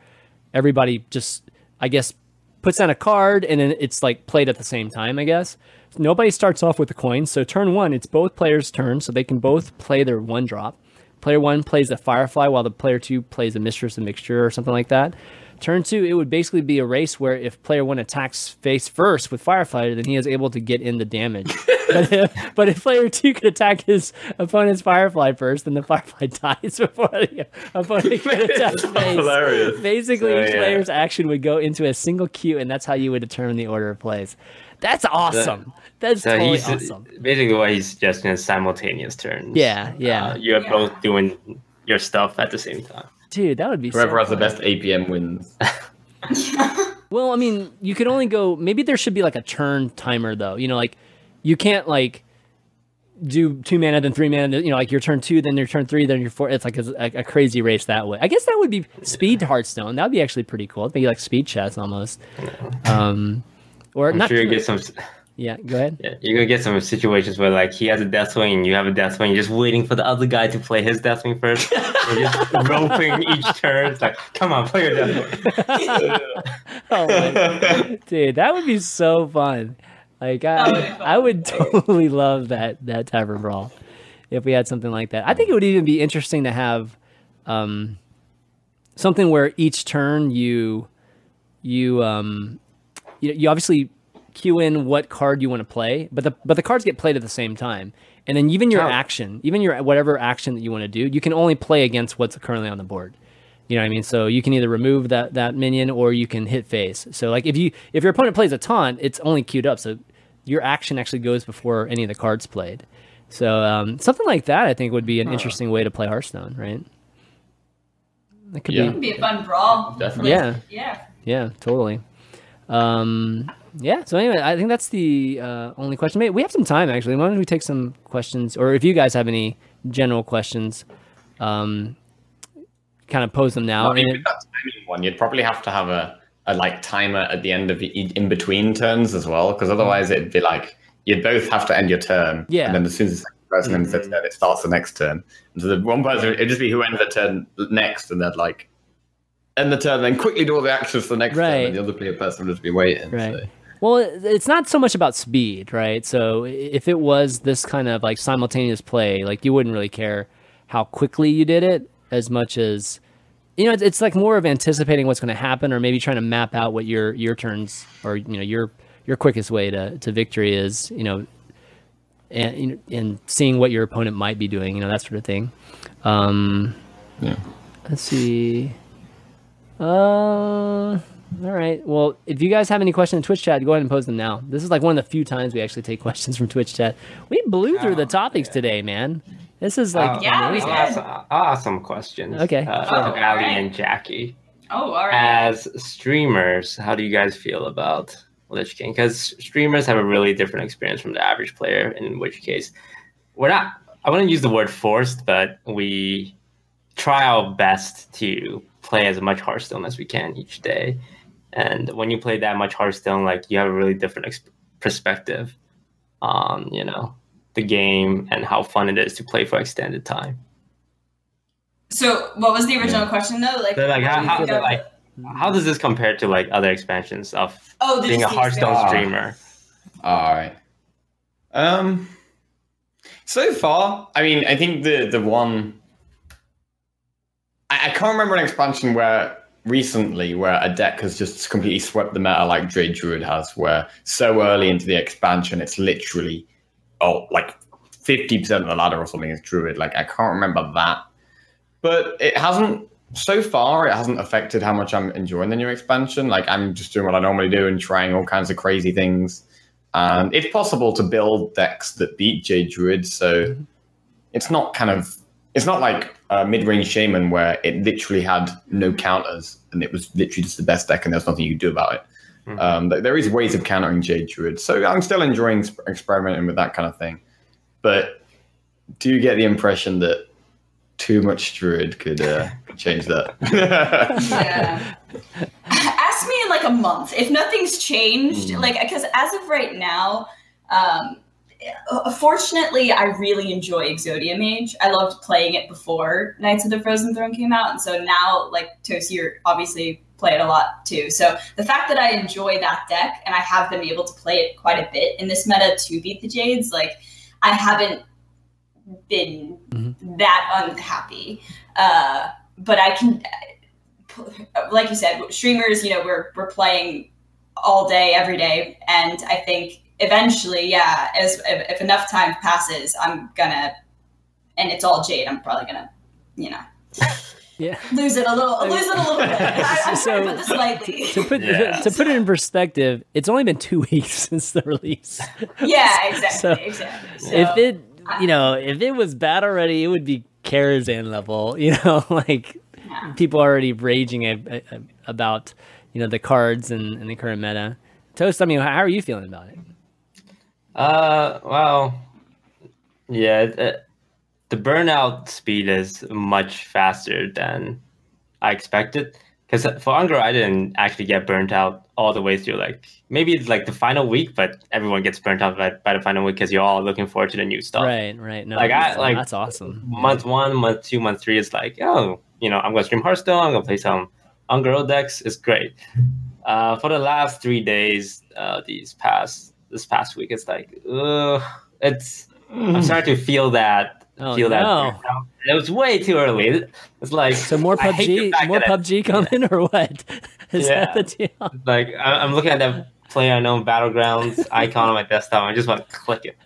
everybody just I guess puts down a card and then it's like played at the same time, I guess. Nobody starts off with a coin. So turn 1, it's both players' turn, so they can both play their one drop. Player 1 plays a Firefly while the player 2 plays a Mistress of Mixture or something like that. Turn 2, it would basically be a race where if player 1 attacks face first with Firefly, then he is able to get in the damage. but, if, but if player 2 could attack his opponent's Firefly first, then the Firefly dies before the opponent can attack face. Hilarious. Basically, So, each yeah. player's action would go into a single queue, and that's how you would determine the order of plays. That's awesome. That's So totally he's awesome. basically what he's suggesting is simultaneous turns. Yeah, yeah. Uh, you're Yeah. both doing your stuff at the same time. Dude, that would be Whoever so has the best APM wins. Well, I mean, you could only go. Maybe there should be like a turn timer, though. You know, like you can't like do two mana then three mana. You know, like your turn two, then your turn three, then your four. It's like a, a, a crazy race that way. I guess that would be speed Hearthstone. That would be actually pretty cool. It'd be like speed chess almost. Um, or I'm not. sure you get some. yeah, go ahead. Yeah, you're gonna get some situations where like he has a Deathwing and you have a Deathwing, you're just waiting for the other guy to play his Deathwing first. you're just roping each turn. It's like, come on, play your Deathwing. Oh my dude, that would be so fun. Like I, would. I would totally love that that tavern brawl if we had something like that. I think it would even be interesting to have um, something where each turn you you um you, you obviously cue in what card you want to play, but the but the cards get played at the same time. And then even your Oh. action, even your whatever action that you want to do, you can only play against what's currently on the board. You know what I mean? So you can either remove that that minion or you can hit face. So like if you if your opponent plays a taunt, it's only queued up. So your action actually goes before any of the cards played. So um, something like that, I think, would be an interesting way to play Hearthstone, right? That could Yeah. It'd be, be a fun brawl. Definitely. yeah, Yeah. yeah, totally. Um, yeah. So anyway, I think that's the uh, only question. Maybe we have some time actually. Why don't we take some questions, or if you guys have any general questions, um, kind of pose them now. I mean, And with that timing one, you'd probably have to have a, a like timer at the end of e- in between turns as well, because otherwise it'd be like you'd both have to end your turn. Yeah. And then as soon as the second person ends their turn, it starts the next turn. And so the one person it'd just be who ends the turn next, and they'd like end the turn, then quickly do all the actions for the next turn, and the other player person would just be waiting. Right. so. Well, it's not so much about speed, right? So if it was this kind of like simultaneous play, like you wouldn't really care how quickly you did it as much as you know, it's, it's like more of anticipating what's going to happen or maybe trying to map out what your your turns or you know, your your quickest way to to victory is, you know, and and seeing what your opponent might be doing, you know, that sort of thing. Um Yeah. Let's see. Uh, all right. Well, if you guys have any questions in Twitch chat, go ahead and post them now. This is like one of the few times we actually take questions from Twitch chat. We blew through the topics today, man. This is like Oh, Yeah, we amazing. did. I'll ask, I'll ask some questions. Okay, Uh, sure. Oh, Ali alright. and Jackie. Oh, all right. As streamers, how do you guys feel about Lich King? Because streamers have a really different experience from the average player. In which case, we're not. I wouldn't use the word forced, but we try our best to play as much Hearthstone as we can each day. And when you play that much Hearthstone, like you have a really different ex- perspective on you know the game and how fun it is to play for extended time. so, what was the original question though? Like, So, like, how, how, think like, how does this compare to like other expansions of oh, being a just Hearthstone experience. streamer? All right. Um. So far, I mean, I think the the one I, I can't remember an expansion where recently where a deck has just completely swept the meta like Dread Druid has, where so early into the expansion it's literally oh like fifty percent of the ladder or something is Druid. Like I can't remember that, but it hasn't. So far, it hasn't affected how much I'm enjoying the new expansion. Like I'm just doing what I normally do and trying all kinds of crazy things. And it's possible to build decks that beat Jade Druid, so mm-hmm. it's not kind of it's not like a mid-range shaman where it literally had no counters and it was literally just the best deck and there's nothing you could do about it. Mhm. Um, th- there is ways of countering Jade Druid, so I'm still enjoying sp- experimenting with that kind of thing. But do you get the impression that too much Druid could uh, change that? yeah. Ask me in like a month if nothing's changed. Mm. Like, because as of right now, um, uh, fortunately, I really enjoy Exodia Mage. I loved playing it before Knights of the Frozen Throne came out, and so now, like Toast, you're obviously play it a lot too. So the fact that I enjoy that deck and I have been able to play it quite a bit in this meta to beat the Jades, like I haven't been Mhm. that unhappy. Uh, but I can like you said, streamers, you know, we're we're playing all day, every day, and I think eventually, yeah, as if, if enough time passes, I'm gonna, and it's all Jade. I'm probably gonna, you know, Yeah. lose it a little, lose it a little bit. I, I'm So- trying to put this lightly. To put Yeah. to put it in perspective, it's only been two weeks since the release. yeah, exactly, So, exactly. So, if it, you know, if it was bad already, it would be Karazhan level. You know, like yeah. people are already raging a, a, about you know the cards and, and the current meta. Toast, I mean, how are you feeling about it? Uh, well, yeah, uh, the burnout speed is much faster than I expected. Because for Un'Goro, I didn't actually get burnt out all the way through. Like maybe it's like the final week, but everyone gets burnt out by, by the final week because you're all looking forward to the new stuff. Right, right. No, Like, I- that's- like- that's awesome. Month one, month two, month three is like, oh, you know, I'm gonna stream Hearthstone. I'm gonna play some Un'Goro decks. It's great. Uh, for the last three days, uh, these past this past week, it's like, ugh, it's I'm starting to feel that Oh, feel that. no. burnout. It was way too early. It's like So more I hate the PUBG, more that I- PUBG coming or what? Is that the deal? like I- I'm looking at that player unknown battlegrounds icon on my desktop. I just want to click it.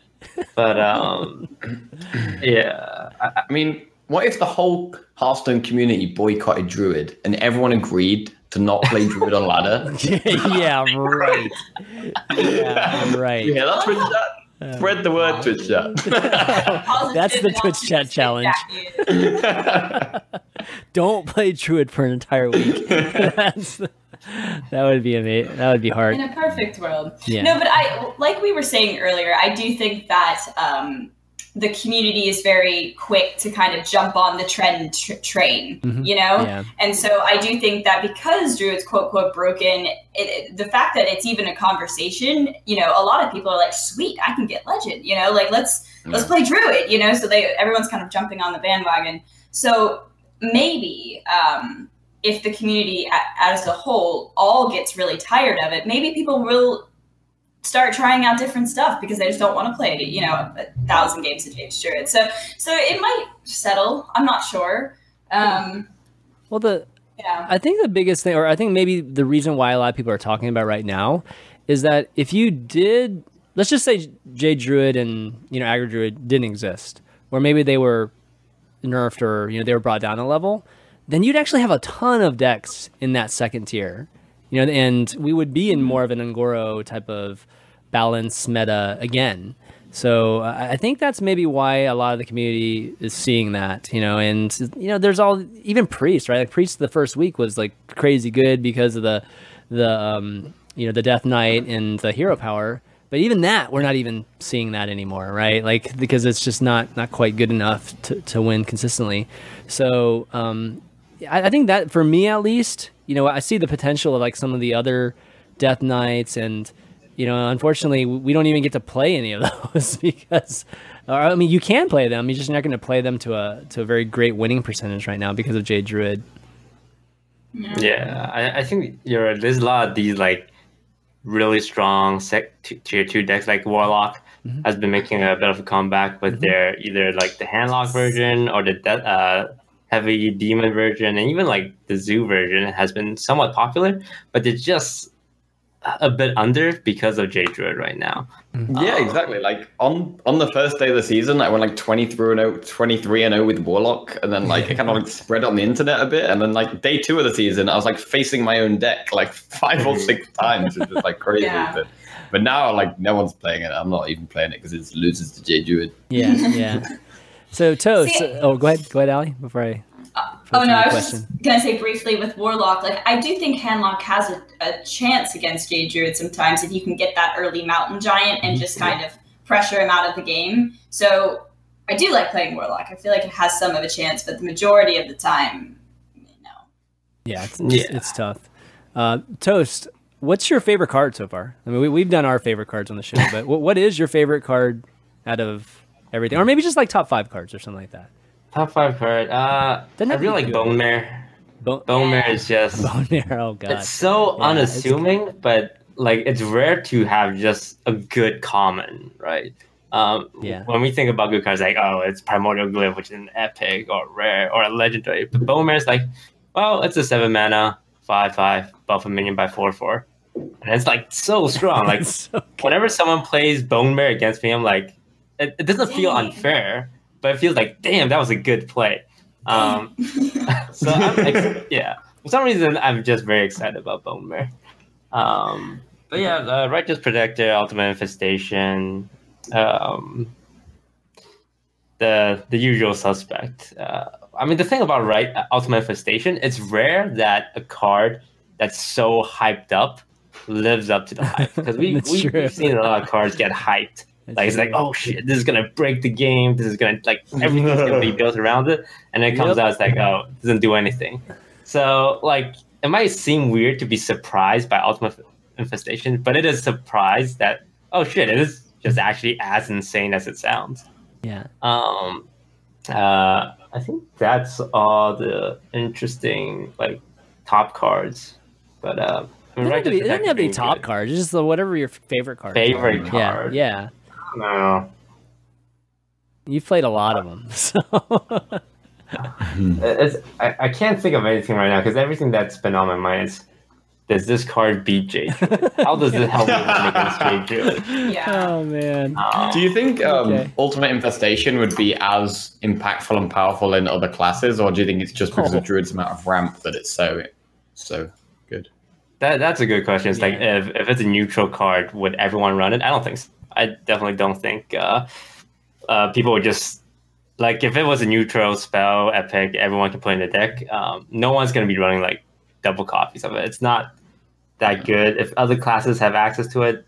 But um, yeah, I, I mean, what if the whole Hearthstone community boycotted Druid and everyone agreed to not play Druid on ladder? yeah, right. Yeah, right. You hear that, Twitch chat? Spread the word, Twitch chat. That's the Twitch chat challenge. Don't play Druid for an entire week. That's, that would be amazing. That would be hard. In a perfect world. Yeah. No, but I like we were saying earlier, I do think that um, the community is very quick to kind of jump on the trend tr- train, Mhm. you know? Yeah. And so I do think that because Druid's quote quote broken, it, it- the fact that it's even a conversation, you know, a lot of people are like, "Sweet, I can get Legend," you know, like let's let's play Druid, you know. So they everyone's kind of jumping on the bandwagon. So maybe um, if the community as a whole all gets really tired of it, maybe people will start trying out different stuff because they just don't want to play, you know, a thousand games a day Druid. So so it might settle. I'm not sure. Um, Well, the yeah. I think the biggest thing, or I think maybe the reason why a lot of people are talking about right now, is that if you did, let's just say Jade Druid and you know Aggro Druid didn't exist, or maybe they were nerfed or you know they were brought down a level, then you'd actually have a ton of decks in that second tier. You know, and we would be in more of an Un'Goro type of balance meta again. So I I think that's maybe why a lot of the community is seeing that, you know, and you know, there's all even Priest, right? Like Priest the first week was like crazy good because of the the um, you know the Death Knight and the hero power. But even that, we're not even seeing that anymore, right? Like because it's just not not quite good enough to, to win consistently. So um, I, I think that for me at least, you know, I see the potential of like some of the other Death Knights and you know, unfortunately, we don't even get to play any of those because, or, I mean, you can play them. You're just not going to play them to a to a very great winning percentage right now because of Jade Druid. Yeah, I, I think you're right. There's a lot of these like really strong sec t- tier two decks like Warlock has been making a bit of a comeback with their either like the handlock version or the de- uh, heavy demon version, and even like the zoo version has been somewhat popular, but they're just a bit under because of Jade Druid right now. Mm-hmm. Yeah, exactly. Like on on the first day of the season, I went like 23 and 0, 23 and 0 with Warlock, and then like it kind of like spread on the internet a bit. And then like day two of the season, I was like facing my own deck like five or six times. It's just like crazy. Yeah. But, but now like no one's playing it. I'm not even playing it because it loses to Jade Druid. Yeah, yeah. So Toast. See- oh, go ahead, go ahead, Ali. Before I. Oh no, I was question. just gonna say briefly with Warlock, like I do think Handlock has a, a chance against Jade Druid sometimes if you can get that early Mountain Giant and just kind of pressure him out of the game. So I do like playing Warlock. I feel like it has some of a chance, but the majority of the time, no. Yeah, it's, Yeah. it's tough. Uh, Toast. What's your favorite card so far? I mean, we, we've done our favorite cards on the show, but what, what is your favorite card out of everything, or maybe just like top five cards or something like that? Top five card. Uh, Doesn't I have really like good. Bone Mare. Bone, Bone Mare is just Bone Marrow. Oh God. it's so Yeah, it's- unassuming, but like it's rare to have just a good common, right? Um, Yeah. When we think about good cards, like oh, it's Primordial Glyph, which is an epic or rare or a legendary. But Bone Mare is like, well, it's a seven mana, five five, buff a minion by four four, and it's like so strong. Like so whenever someone plays Bone Mare against me, I'm like, it, it doesn't feel unfair, but it feels like, damn, that was a good play. Um, so I'm ex- yeah, for some reason, I'm just very excited about Bone Mare. Um, but yeah, uh, Righteous Protector, Ultimate Infestation, um, the the usual suspect. Uh, I mean, the thing about right Ultimate Infestation, it's rare that a card that's so hyped up lives up to the hype because we, we we've seen a lot of cards get hyped. That's Like it's like, oh shit, this is gonna break the game. This is gonna like everything's gonna be built around it, and then it comes Yep. out it's like, oh, it doesn't do anything. So like, it might seem weird to be surprised by Ultimate Infestation, but it is surprised that oh shit, it is just actually as insane as it sounds. Yeah. Um, uh, I think that's all the interesting like top cards. But uh, I It mean, doesn't have to be, it doesn't have to be top cards. It's just the, whatever your favorite card. Favorite Yeah. card. Yeah. No. You've played a lot of them. So. It's, I, I can't think of anything right now because everything that's been on my mind is does this card beat Jade? How does it help me win against Jade Druid? Yeah. oh man. Um, Do you think um, Okay. Ultimate Infestation would be as impactful and powerful in other classes, or do you think it's just because Oh. of Druid's amount of ramp that it's so so good? that, that's a good question. It's like if, if it's a neutral card, would everyone run it? I don't think so. I definitely don't think uh, uh, people would just like if it was a neutral spell epic, everyone can put in the deck. Um, no one's gonna be running like double copies of it. It's not that good. If other classes have access to it,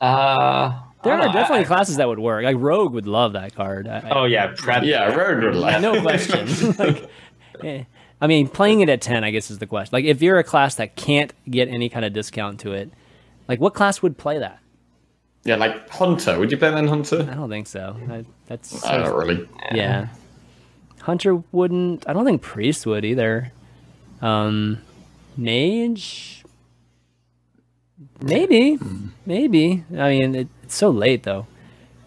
uh, There are know. Definitely I- classes that would work. Like Rogue would love that card. I, I- Oh yeah, prep. Yeah, Rogue would yeah, like no question. like, eh. I mean, playing it at ten, I guess, is the question. Like, if you're a class that can't get any kind of discount to it, like, what class would play that? Yeah, like Hunter. Would you play then Hunter? I don't think so. I, that's I don't really. yeah. Hunter wouldn't. I don't think Priest would either. Um, Mage, maybe, maybe. I mean, it, it's so late though.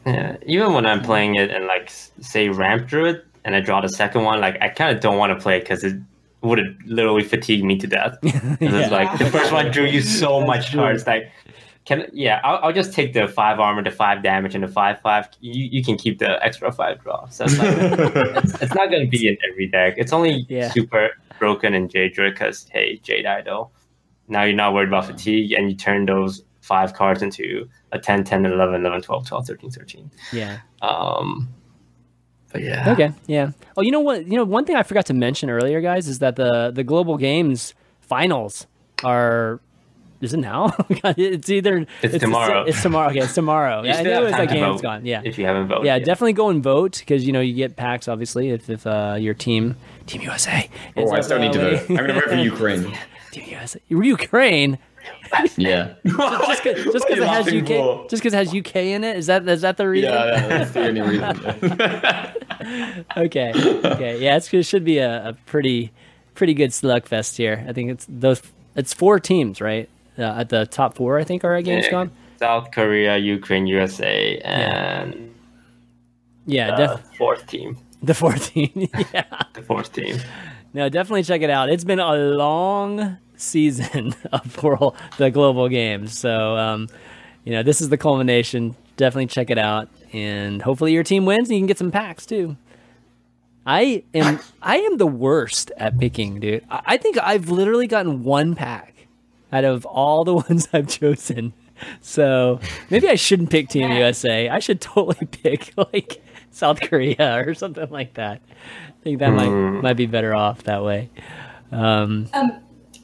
Yeah, even when I'm playing it and like say ramp druid and I draw the second one, like I kind of don't want to play it because it would literally fatigue me to death. Yeah. It's like the first one drew you so much cards. Like can yeah, I'll, I'll just take the five armor, the five damage, and the five five. You you can keep the extra five draw. So it's, like, it's, it's not going to be in every deck. It's only Yeah. super broken in Jade because hey, Jade Idol. Now you're not worried about fatigue, and you turn those five cards into a 10, 10, 11, 11, 12, 12, 13, 13. Yeah. Um, but yeah. Okay. Yeah. Oh, you know what? You know, one thing I forgot to mention earlier, guys, is that the the global games finals are. Is it now? It's either It's tomorrow. It's tomorrow. Okay, it's tomorrow. Yeah, I still knew it was like to games vote gone. Yeah. If you haven't voted. Yeah, yet. definitely go and vote because you know you get packs obviously if, if uh, your team Team USA. Oh, ends I up, still need to vote. I'm going to vote for Ukraine. Team USA. Ukraine. Yeah. Just because it has UK. for? Just because it has UK in it. Is that is that the reason? Yeah, yeah, that's the only reason. okay. Okay. Yeah, it's, it should be a, a pretty pretty good slugfest here. I think it's those. It's four teams, right? Uh, at the top four, I think, are at. Gamescom. South Korea, Ukraine, USA, and Yeah, the def- fourth team. the fourth team. yeah. The fourth team. No, definitely check it out. It's been a long season of world the global games. So, um, you know, this is the culmination. Definitely check it out, and hopefully your team wins and you can get some packs too. I am I am the worst at picking, dude. I think I've literally gotten one pack out of all the ones I've chosen. So maybe I shouldn't pick Team USA. I should totally pick like South Korea or something like that. I think that might might be better off that way. Um, Um,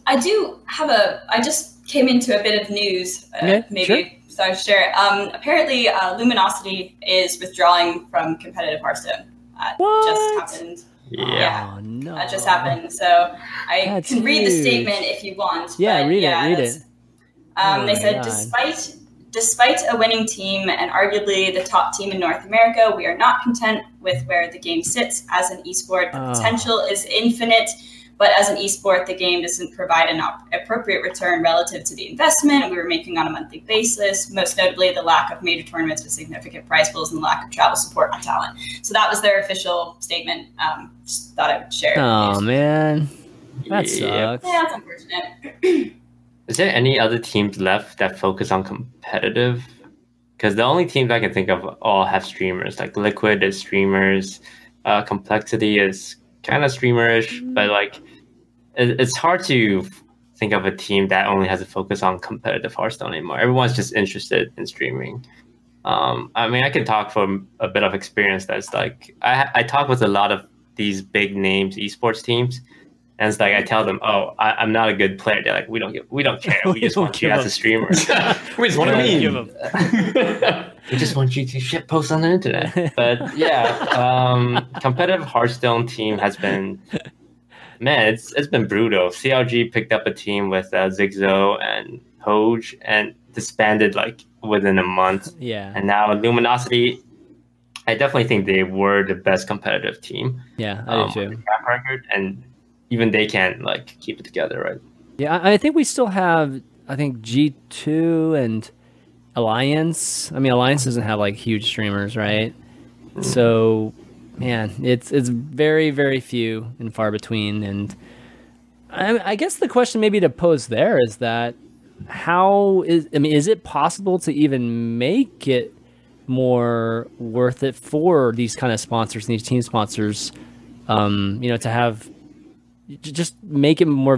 I do have a. I just came into a bit of news. Uh, Okay, maybe sure. so I share. it. Um, apparently, uh, Luminosity is withdrawing from competitive Hearthstone. Uh, What? Just happened. Yeah. Oh no! That just happened. So I That's can read the statement if you want. Yeah, but read it, read it. Um, Oh they said, God. despite despite a winning team and arguably the top team in North America, we are not content with where the game sits as an esport. The Oh. potential is infinite, but as an esport, the game doesn't provide an op- appropriate return relative to the investment we were making on a monthly basis. Most notably, the lack of major tournaments with significant prize pools and the lack of travel support on talent. So that was their official statement. Um, just thought I would share. the Oh man, that Yeah. sucks. Yeah, that's unfortunate. Is there any other teams left that focus on competitive? Because the only teams I can think of all have streamers. Like Liquid is streamers, uh, Complexity is kind of streamerish, but like it, it's hard to think of a team that only has a focus on competitive Hearthstone anymore. Everyone's just interested in streaming. Um, I mean, I can talk from a bit of experience. That's like I I talk with a lot of these big names esports teams, and it's like I tell them, "Oh, I, I'm not a good player." They're like, "We don't give, we don't care. We We just don't want you give as a- a streamer. we just want to Yeah. Give meme. 'em. we just want you to shit post on the internet." But yeah, um, competitive Hearthstone team has been. Man, it's it's been brutal. CLG picked up a team with uh, Zigzo and Hoj and disbanded like within a month. Yeah, And now Luminosity, I definitely think they were the best competitive team yeah, I um, do too. track record, and even they can't like keep it together, right? Yeah, I, I think we still have. I think G two and Alliance. I mean, Alliance doesn't have like huge streamers, right? So, man, it's it's very very few and far between. And I, I guess the question maybe to pose there is that how is I mean, is it possible to even make it more worth it for these kind of sponsors these team sponsors? Um, you know, to have just make it more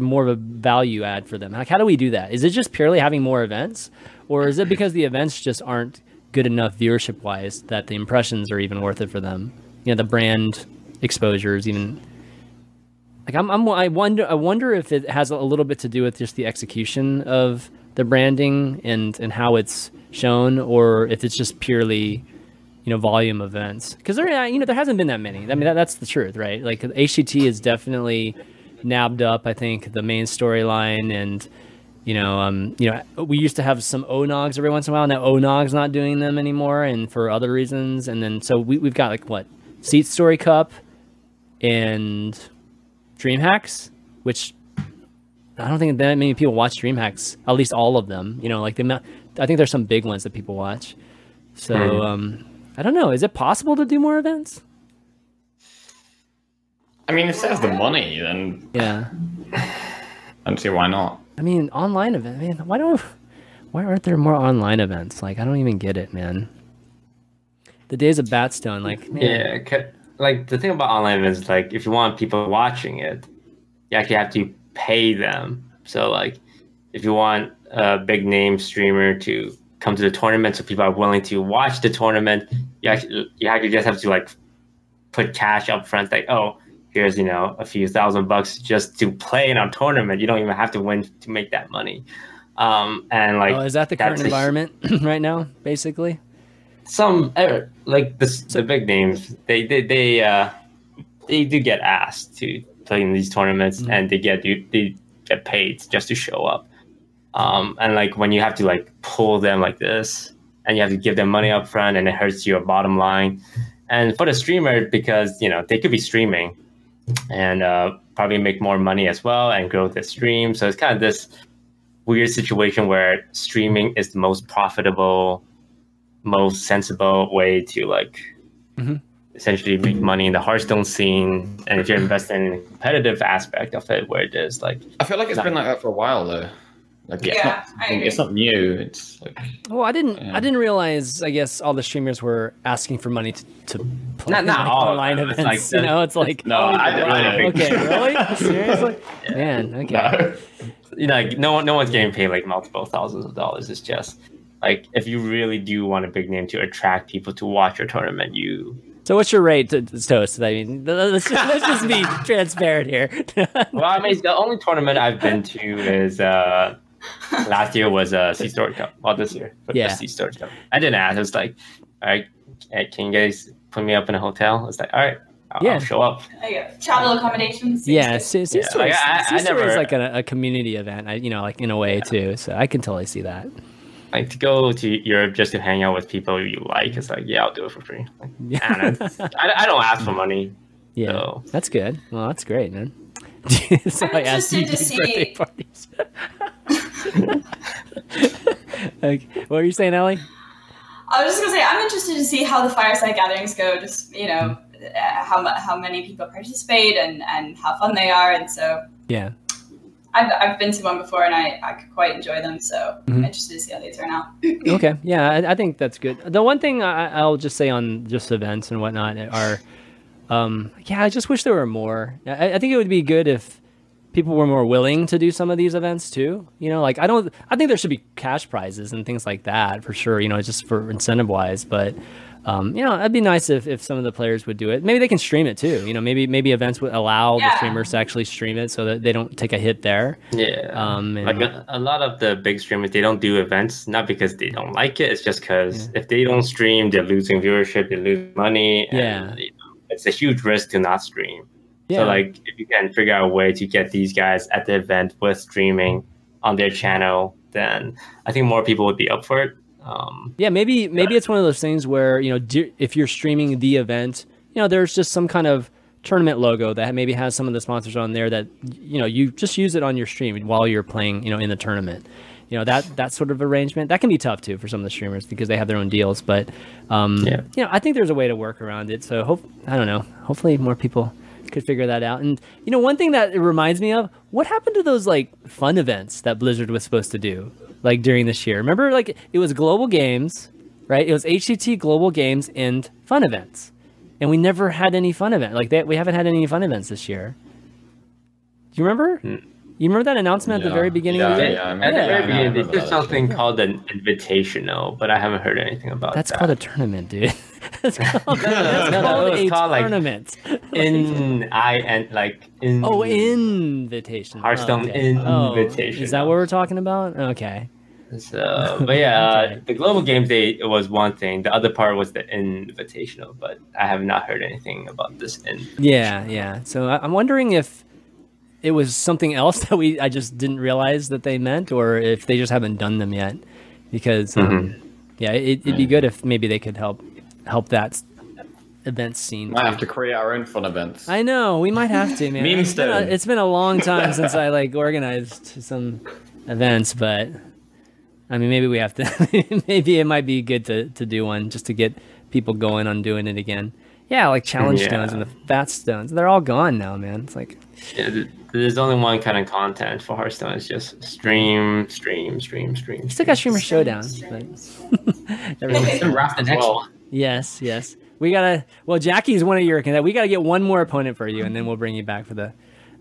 more of a value add for them. Like, how do we do that? Is it just purely having more events, or is it because the events just aren't good enough viewership wise that the impressions are even worth it for them? You know, the brand exposure is even like I'm, I'm I wonder I wonder if it has a little bit to do with just the execution of the branding and and how it's shown, or if it's just purely you know volume events because there you know there hasn't been that many. I mean that, that's the truth, right? Like HCT is definitely nabbed up. I think the main storyline and. You know, um, you know, we used to have some Onogs every once in a while. Now Onog's not doing them anymore, and for other reasons. And then so we we've got like what Seat Story Cup and DreamHacks, which I don't think that many people watch DreamHacks. At least all of them. You know, like the amount. I think there's some big ones that people watch. So Hmm. um, I don't know. Is it possible to do more events? I mean, if it has the money, then Yeah. I don't see why not. I mean, online event. I mean, why don't why aren't there more online events? Like I don't even get it, man. The days of Batstone, like man, Yeah, like the thing about online events, is, like if you want people watching it, you actually have to pay them. So like, if you want a big name streamer to come to the tournament, so people are willing to watch the tournament, you actually you actually just have to like put cash up front, like oh. Here's you know a few thousand bucks just to play in our tournament. You don't even have to win to make that money. Um, and like oh, is that the current a- environment right now? Basically, some uh, like the the big names they they they uh they do get asked to play in these tournaments Mhm. and they get they get paid just to show up um and like when you have to like pull them like this and you have to give them money up front and it hurts your bottom line and for the streamer because you know they could be streaming and uh probably make more money as well and grow the stream so it's kind of this weird situation where streaming is the most profitable most sensible way to like Mhm. essentially make money in the Hearthstone scene. And if you're investing in the competitive aspect of it, where it is like, I feel like it's been like that for a while though. Like it's Yeah, not I agree. it's not new. It's like well, I didn't, Yeah. I didn't realize. I guess all the streamers were asking for money to, to play Not- not like, all online them. Events. like you know, it's like no, I didn't. I didn't okay, really, seriously, man, okay. No. you know, like no one, no one's getting paid like multiple thousands of dollars. It's just like if you really do want a big name to attract people to watch your tournament, you. So, what's your rate to, to toast? I mean, let's just, let's just be transparent here. Well, I mean, the only tournament I've been to is uh last year was uh Sea Storage Cup. Well, this year, but Yeah. the SeatStory Cup. I didn't ask. I was like, all right, can you guys put me up in a hotel? It's like, all right, I'll, Yeah. I'll show up. There you go. Travel accommodations. yeah, seems C- C- Yeah, Story like, I- I C- Story is never- like a, a community event. I, you know, like in a way too. So I can totally see that. Like to go to Europe just to hang out with people you like. It's like, yeah, I'll do it for free. Like, I, don't. I, I don't ask for money. Yeah, So- that's good. Well, that's great, man. so I'm asked you interested to to birthday see- parties. okay. What were you saying, Ellie? I was just gonna say I'm interested to see how the fireside gatherings go. Just you know uh, how how many people participate and and how fun they are. And so Yeah. I've I've been to one before and I I could quite enjoy them. So Mhm. I'm interested to see how they turn out. Okay. Yeah, I, I think that's good. The one thing I, I'll just say on just events and whatnot are, um, yeah, I just wish there were more. I, I think it would be good if people were more willing to do some of these events too. You know, like I don't, I think there should be cash prizes and things like that for sure. You know, just for incentive wise, but. Um, you know, it'd be nice if, if some of the players would do it. Maybe they can stream it too. You know, maybe maybe events would allow the streamers to actually stream it so that they don't take a hit there. Yeah. Um, and- like a, a lot of the big streamers, they don't do events not because they don't like it. It's just because if they don't stream, they're losing viewership, they lose money. And, Yeah. you know, it's a huge risk to not stream. Yeah. So like, if you can figure out a way to get these guys at the event with streaming on their channel, then I think more people would be up for it. Um, Yeah, maybe maybe it's one of those things where you know do, if you're streaming the event, you know, there's just some kind of tournament logo that maybe has some of the sponsors on there that you know you just use it on your stream while you're playing, you know, in the tournament. You know that that sort of arrangement that can be tough too for some of the streamers because they have their own deals. But um, Yeah. you know, I think there's a way to work around it. So hope I don't know. Hopefully, more people could figure that out. And you know, one thing that it reminds me of what happened to those like fun events that Blizzard was supposed to do like during this year. Remember, like it was global games, right? It was HCT global games and fun events, and we never had any fun event. Like that, we haven't had any fun events this year. Do you remember? Hmm. You remember that announcement at the very beginning Yeah, of the at year? yeah, I the remember very that. Beginning, there's that. something called an invitational, but I haven't heard anything about That's that. called a tournament, dude. That's called, that's no, called it was a called, like, tournament. in I and like in Oh, invitation. Hearthstone Oh, Is that what we're talking about? Okay. So, but yeah, Okay. uh, the global games day was one thing. The other part was the invitational, but I have not heard anything about this. In Yeah, yeah. So I'm wondering if it was something else that we I just didn't realize that they meant, or if they just haven't done them yet. Because um, Mm-hmm. yeah, it, it'd be good if maybe they could help help that event scene. Might have to create our own fun events. I know we might have to, man. Meme it's, been a, stone. it's been a long time since I like organized some events, but I mean, maybe we have to. maybe it might be good to to do one just to get people going on doing it again. Yeah, like challenge Yeah. stones and the fat stones. They're all gone now, man. It's like Yeah, There's only one kind of content for Hearthstone. It's just stream, stream, stream, stream. you still got Streamer Showdown. But everyone's- And Raft as as well. well. yes, yes. We gotta. Well, Jackie's one of your. We gotta get one more opponent for you, and then we'll bring you back for the,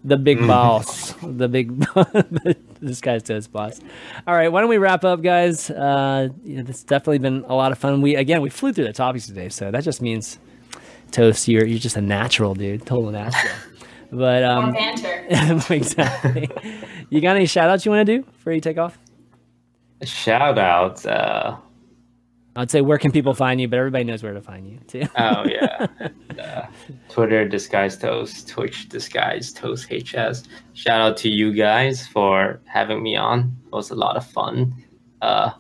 the big boss, the big, this guy's toast boss. All right, why don't we wrap up, guys? Uh, you know, it's definitely been a lot of fun. We again, we flew through the topics today, so that just means, toast, you're you're just a natural, dude, total natural. But More um, banter. exactly. you got any shout outs you want to do before you take off? Shout out. Uh, I'd say where can people find you, but everybody knows where to find you too. oh yeah, uh, Twitter Disguised Toast, Twitch Disguised Toast HS. Shout out to you guys for having me on. It was a lot of fun. Uh,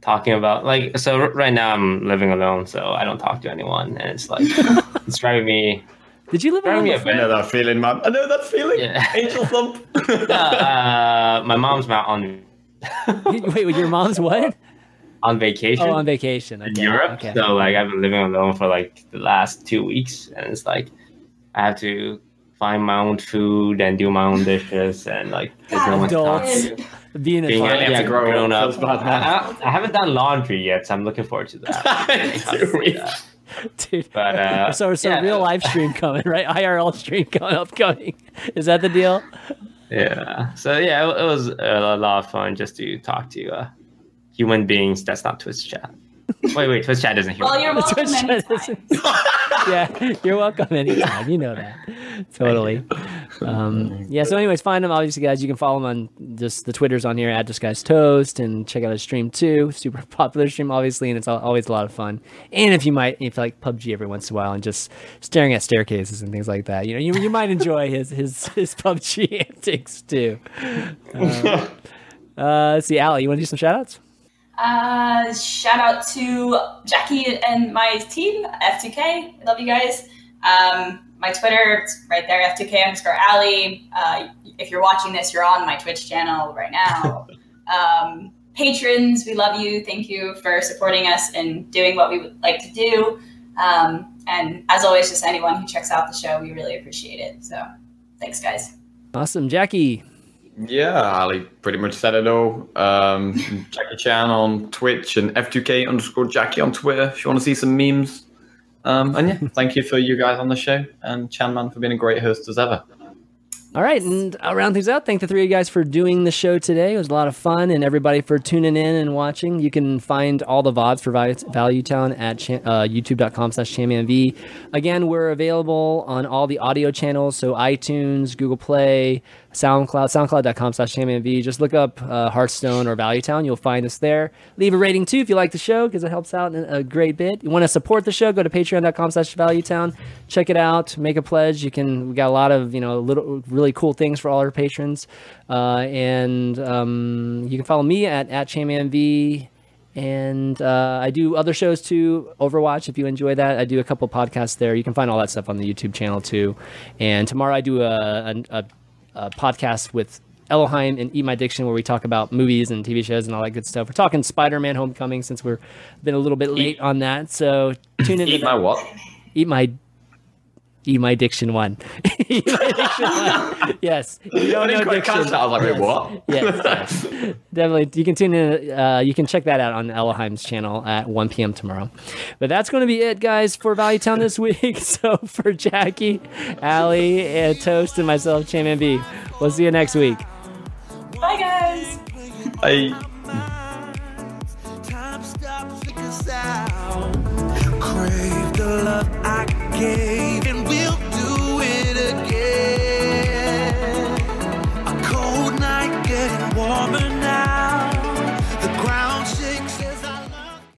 talking about like so r- right now I'm living alone, so I don't talk to anyone, and it's like it's driving me. Did you live Driving in me a I bit. know that feeling, man. I know that feeling. Yeah. Angel thump. Uh, uh, my mom's not on Wait, wait, your mom's what? on vacation. Oh, on vacation. in Europe. Okay. So like I've been living alone for like the last two weeks, and it's like I have to find my own food and do my own dishes, and like there's no one to talk to. Being a Being a, yeah, to up, grown up. feels bad, man. I, I- I haven't done laundry yet, so I'm looking forward to that. Dude. But uh, so, so yeah. real live stream coming, right? IRL stream coming upcoming. Is that the deal? Yeah. So yeah, it, it was a lot of fun just to talk to uh, human beings. That's not Twitch chat. Wait, wait, Twitch chat doesn't hear. Well, you're welcome Twitch chat anytime. yeah, you're welcome anytime. You know that. Totally. Um, yeah, so, anyways, find him. Obviously, guys, you can follow him on just the Twitters on here at Disguised Toast and check out his stream too. Super popular stream, obviously, and it's always a lot of fun. And if you might, if you like PUBG every once in a while and just staring at staircases and things like that, you know, you, you might enjoy his, his, his PUBG antics too. Uh, uh, let's see, Allie, you want to do some shout outs? Uh, shout out to Jackie and my team, F2K. I love you guys. Um, my Twitter, it's right there, F2K underscore Allie. Uh, if you're watching this, you're on my Twitch channel right now. um, patrons, we love you. Thank you for supporting us and doing what we would like to do. Um, and as always, just anyone who checks out the show, we really appreciate it. So thanks, guys. Awesome. Jackie, Yeah, Allie pretty much said it all. Um, Jackie Chan on Twitch and F2K underscore Jackie on Twitter if you want to see some memes. Um, and yeah, thank you for you guys on the show and Chan Man for being a great host as ever. All right, and I'll round things out. Thank the three of you guys for doing the show today. It was a lot of fun, and everybody for tuning in and watching. You can find all the VODs for Value, Town at cha- uh, youtube.com slash chanmanv. Again, we're available on all the audio channels, so iTunes, Google Play, SoundCloud, soundcloud.com slash. Just look up uh, Hearthstone or Value Town. You'll find us there. Leave a rating, too, if you like the show, because it helps out a great bit. You want to support the show, go to patreon.com slash Value Town. Check it out. Make a pledge. You can, we got a lot of, you know, little, really cool things for all our patrons. Uh, and um, you can follow me at, at. And uh, I do other shows too, Overwatch. If you enjoy that, I do a couple podcasts there. You can find all that stuff on the YouTube channel too. And tomorrow I do a, a, a, a podcast with Elohim and Eat My Diction, where we talk about movies and TV shows and all that good stuff. We're talking Spider-Man: Homecoming since we're been a little bit late on that. So tune in. Eat my what? Eat my. Eat my diction one. Eat my diction one. Yes. You don't I know quite diction. that. I was like, wait, what? Yes, yes. definitely. You can tune in. Uh, you can check that out on Elohim's channel at 1 p.m. tomorrow. But that's going to be it, guys, for Value Town this week. So for Jackie, Allie, and Toast, and myself, ChanmanV, we'll see you next week. Bye, guys. Bye. Time stops because crave the love I and we'll do it again. A cold night getting warmer now.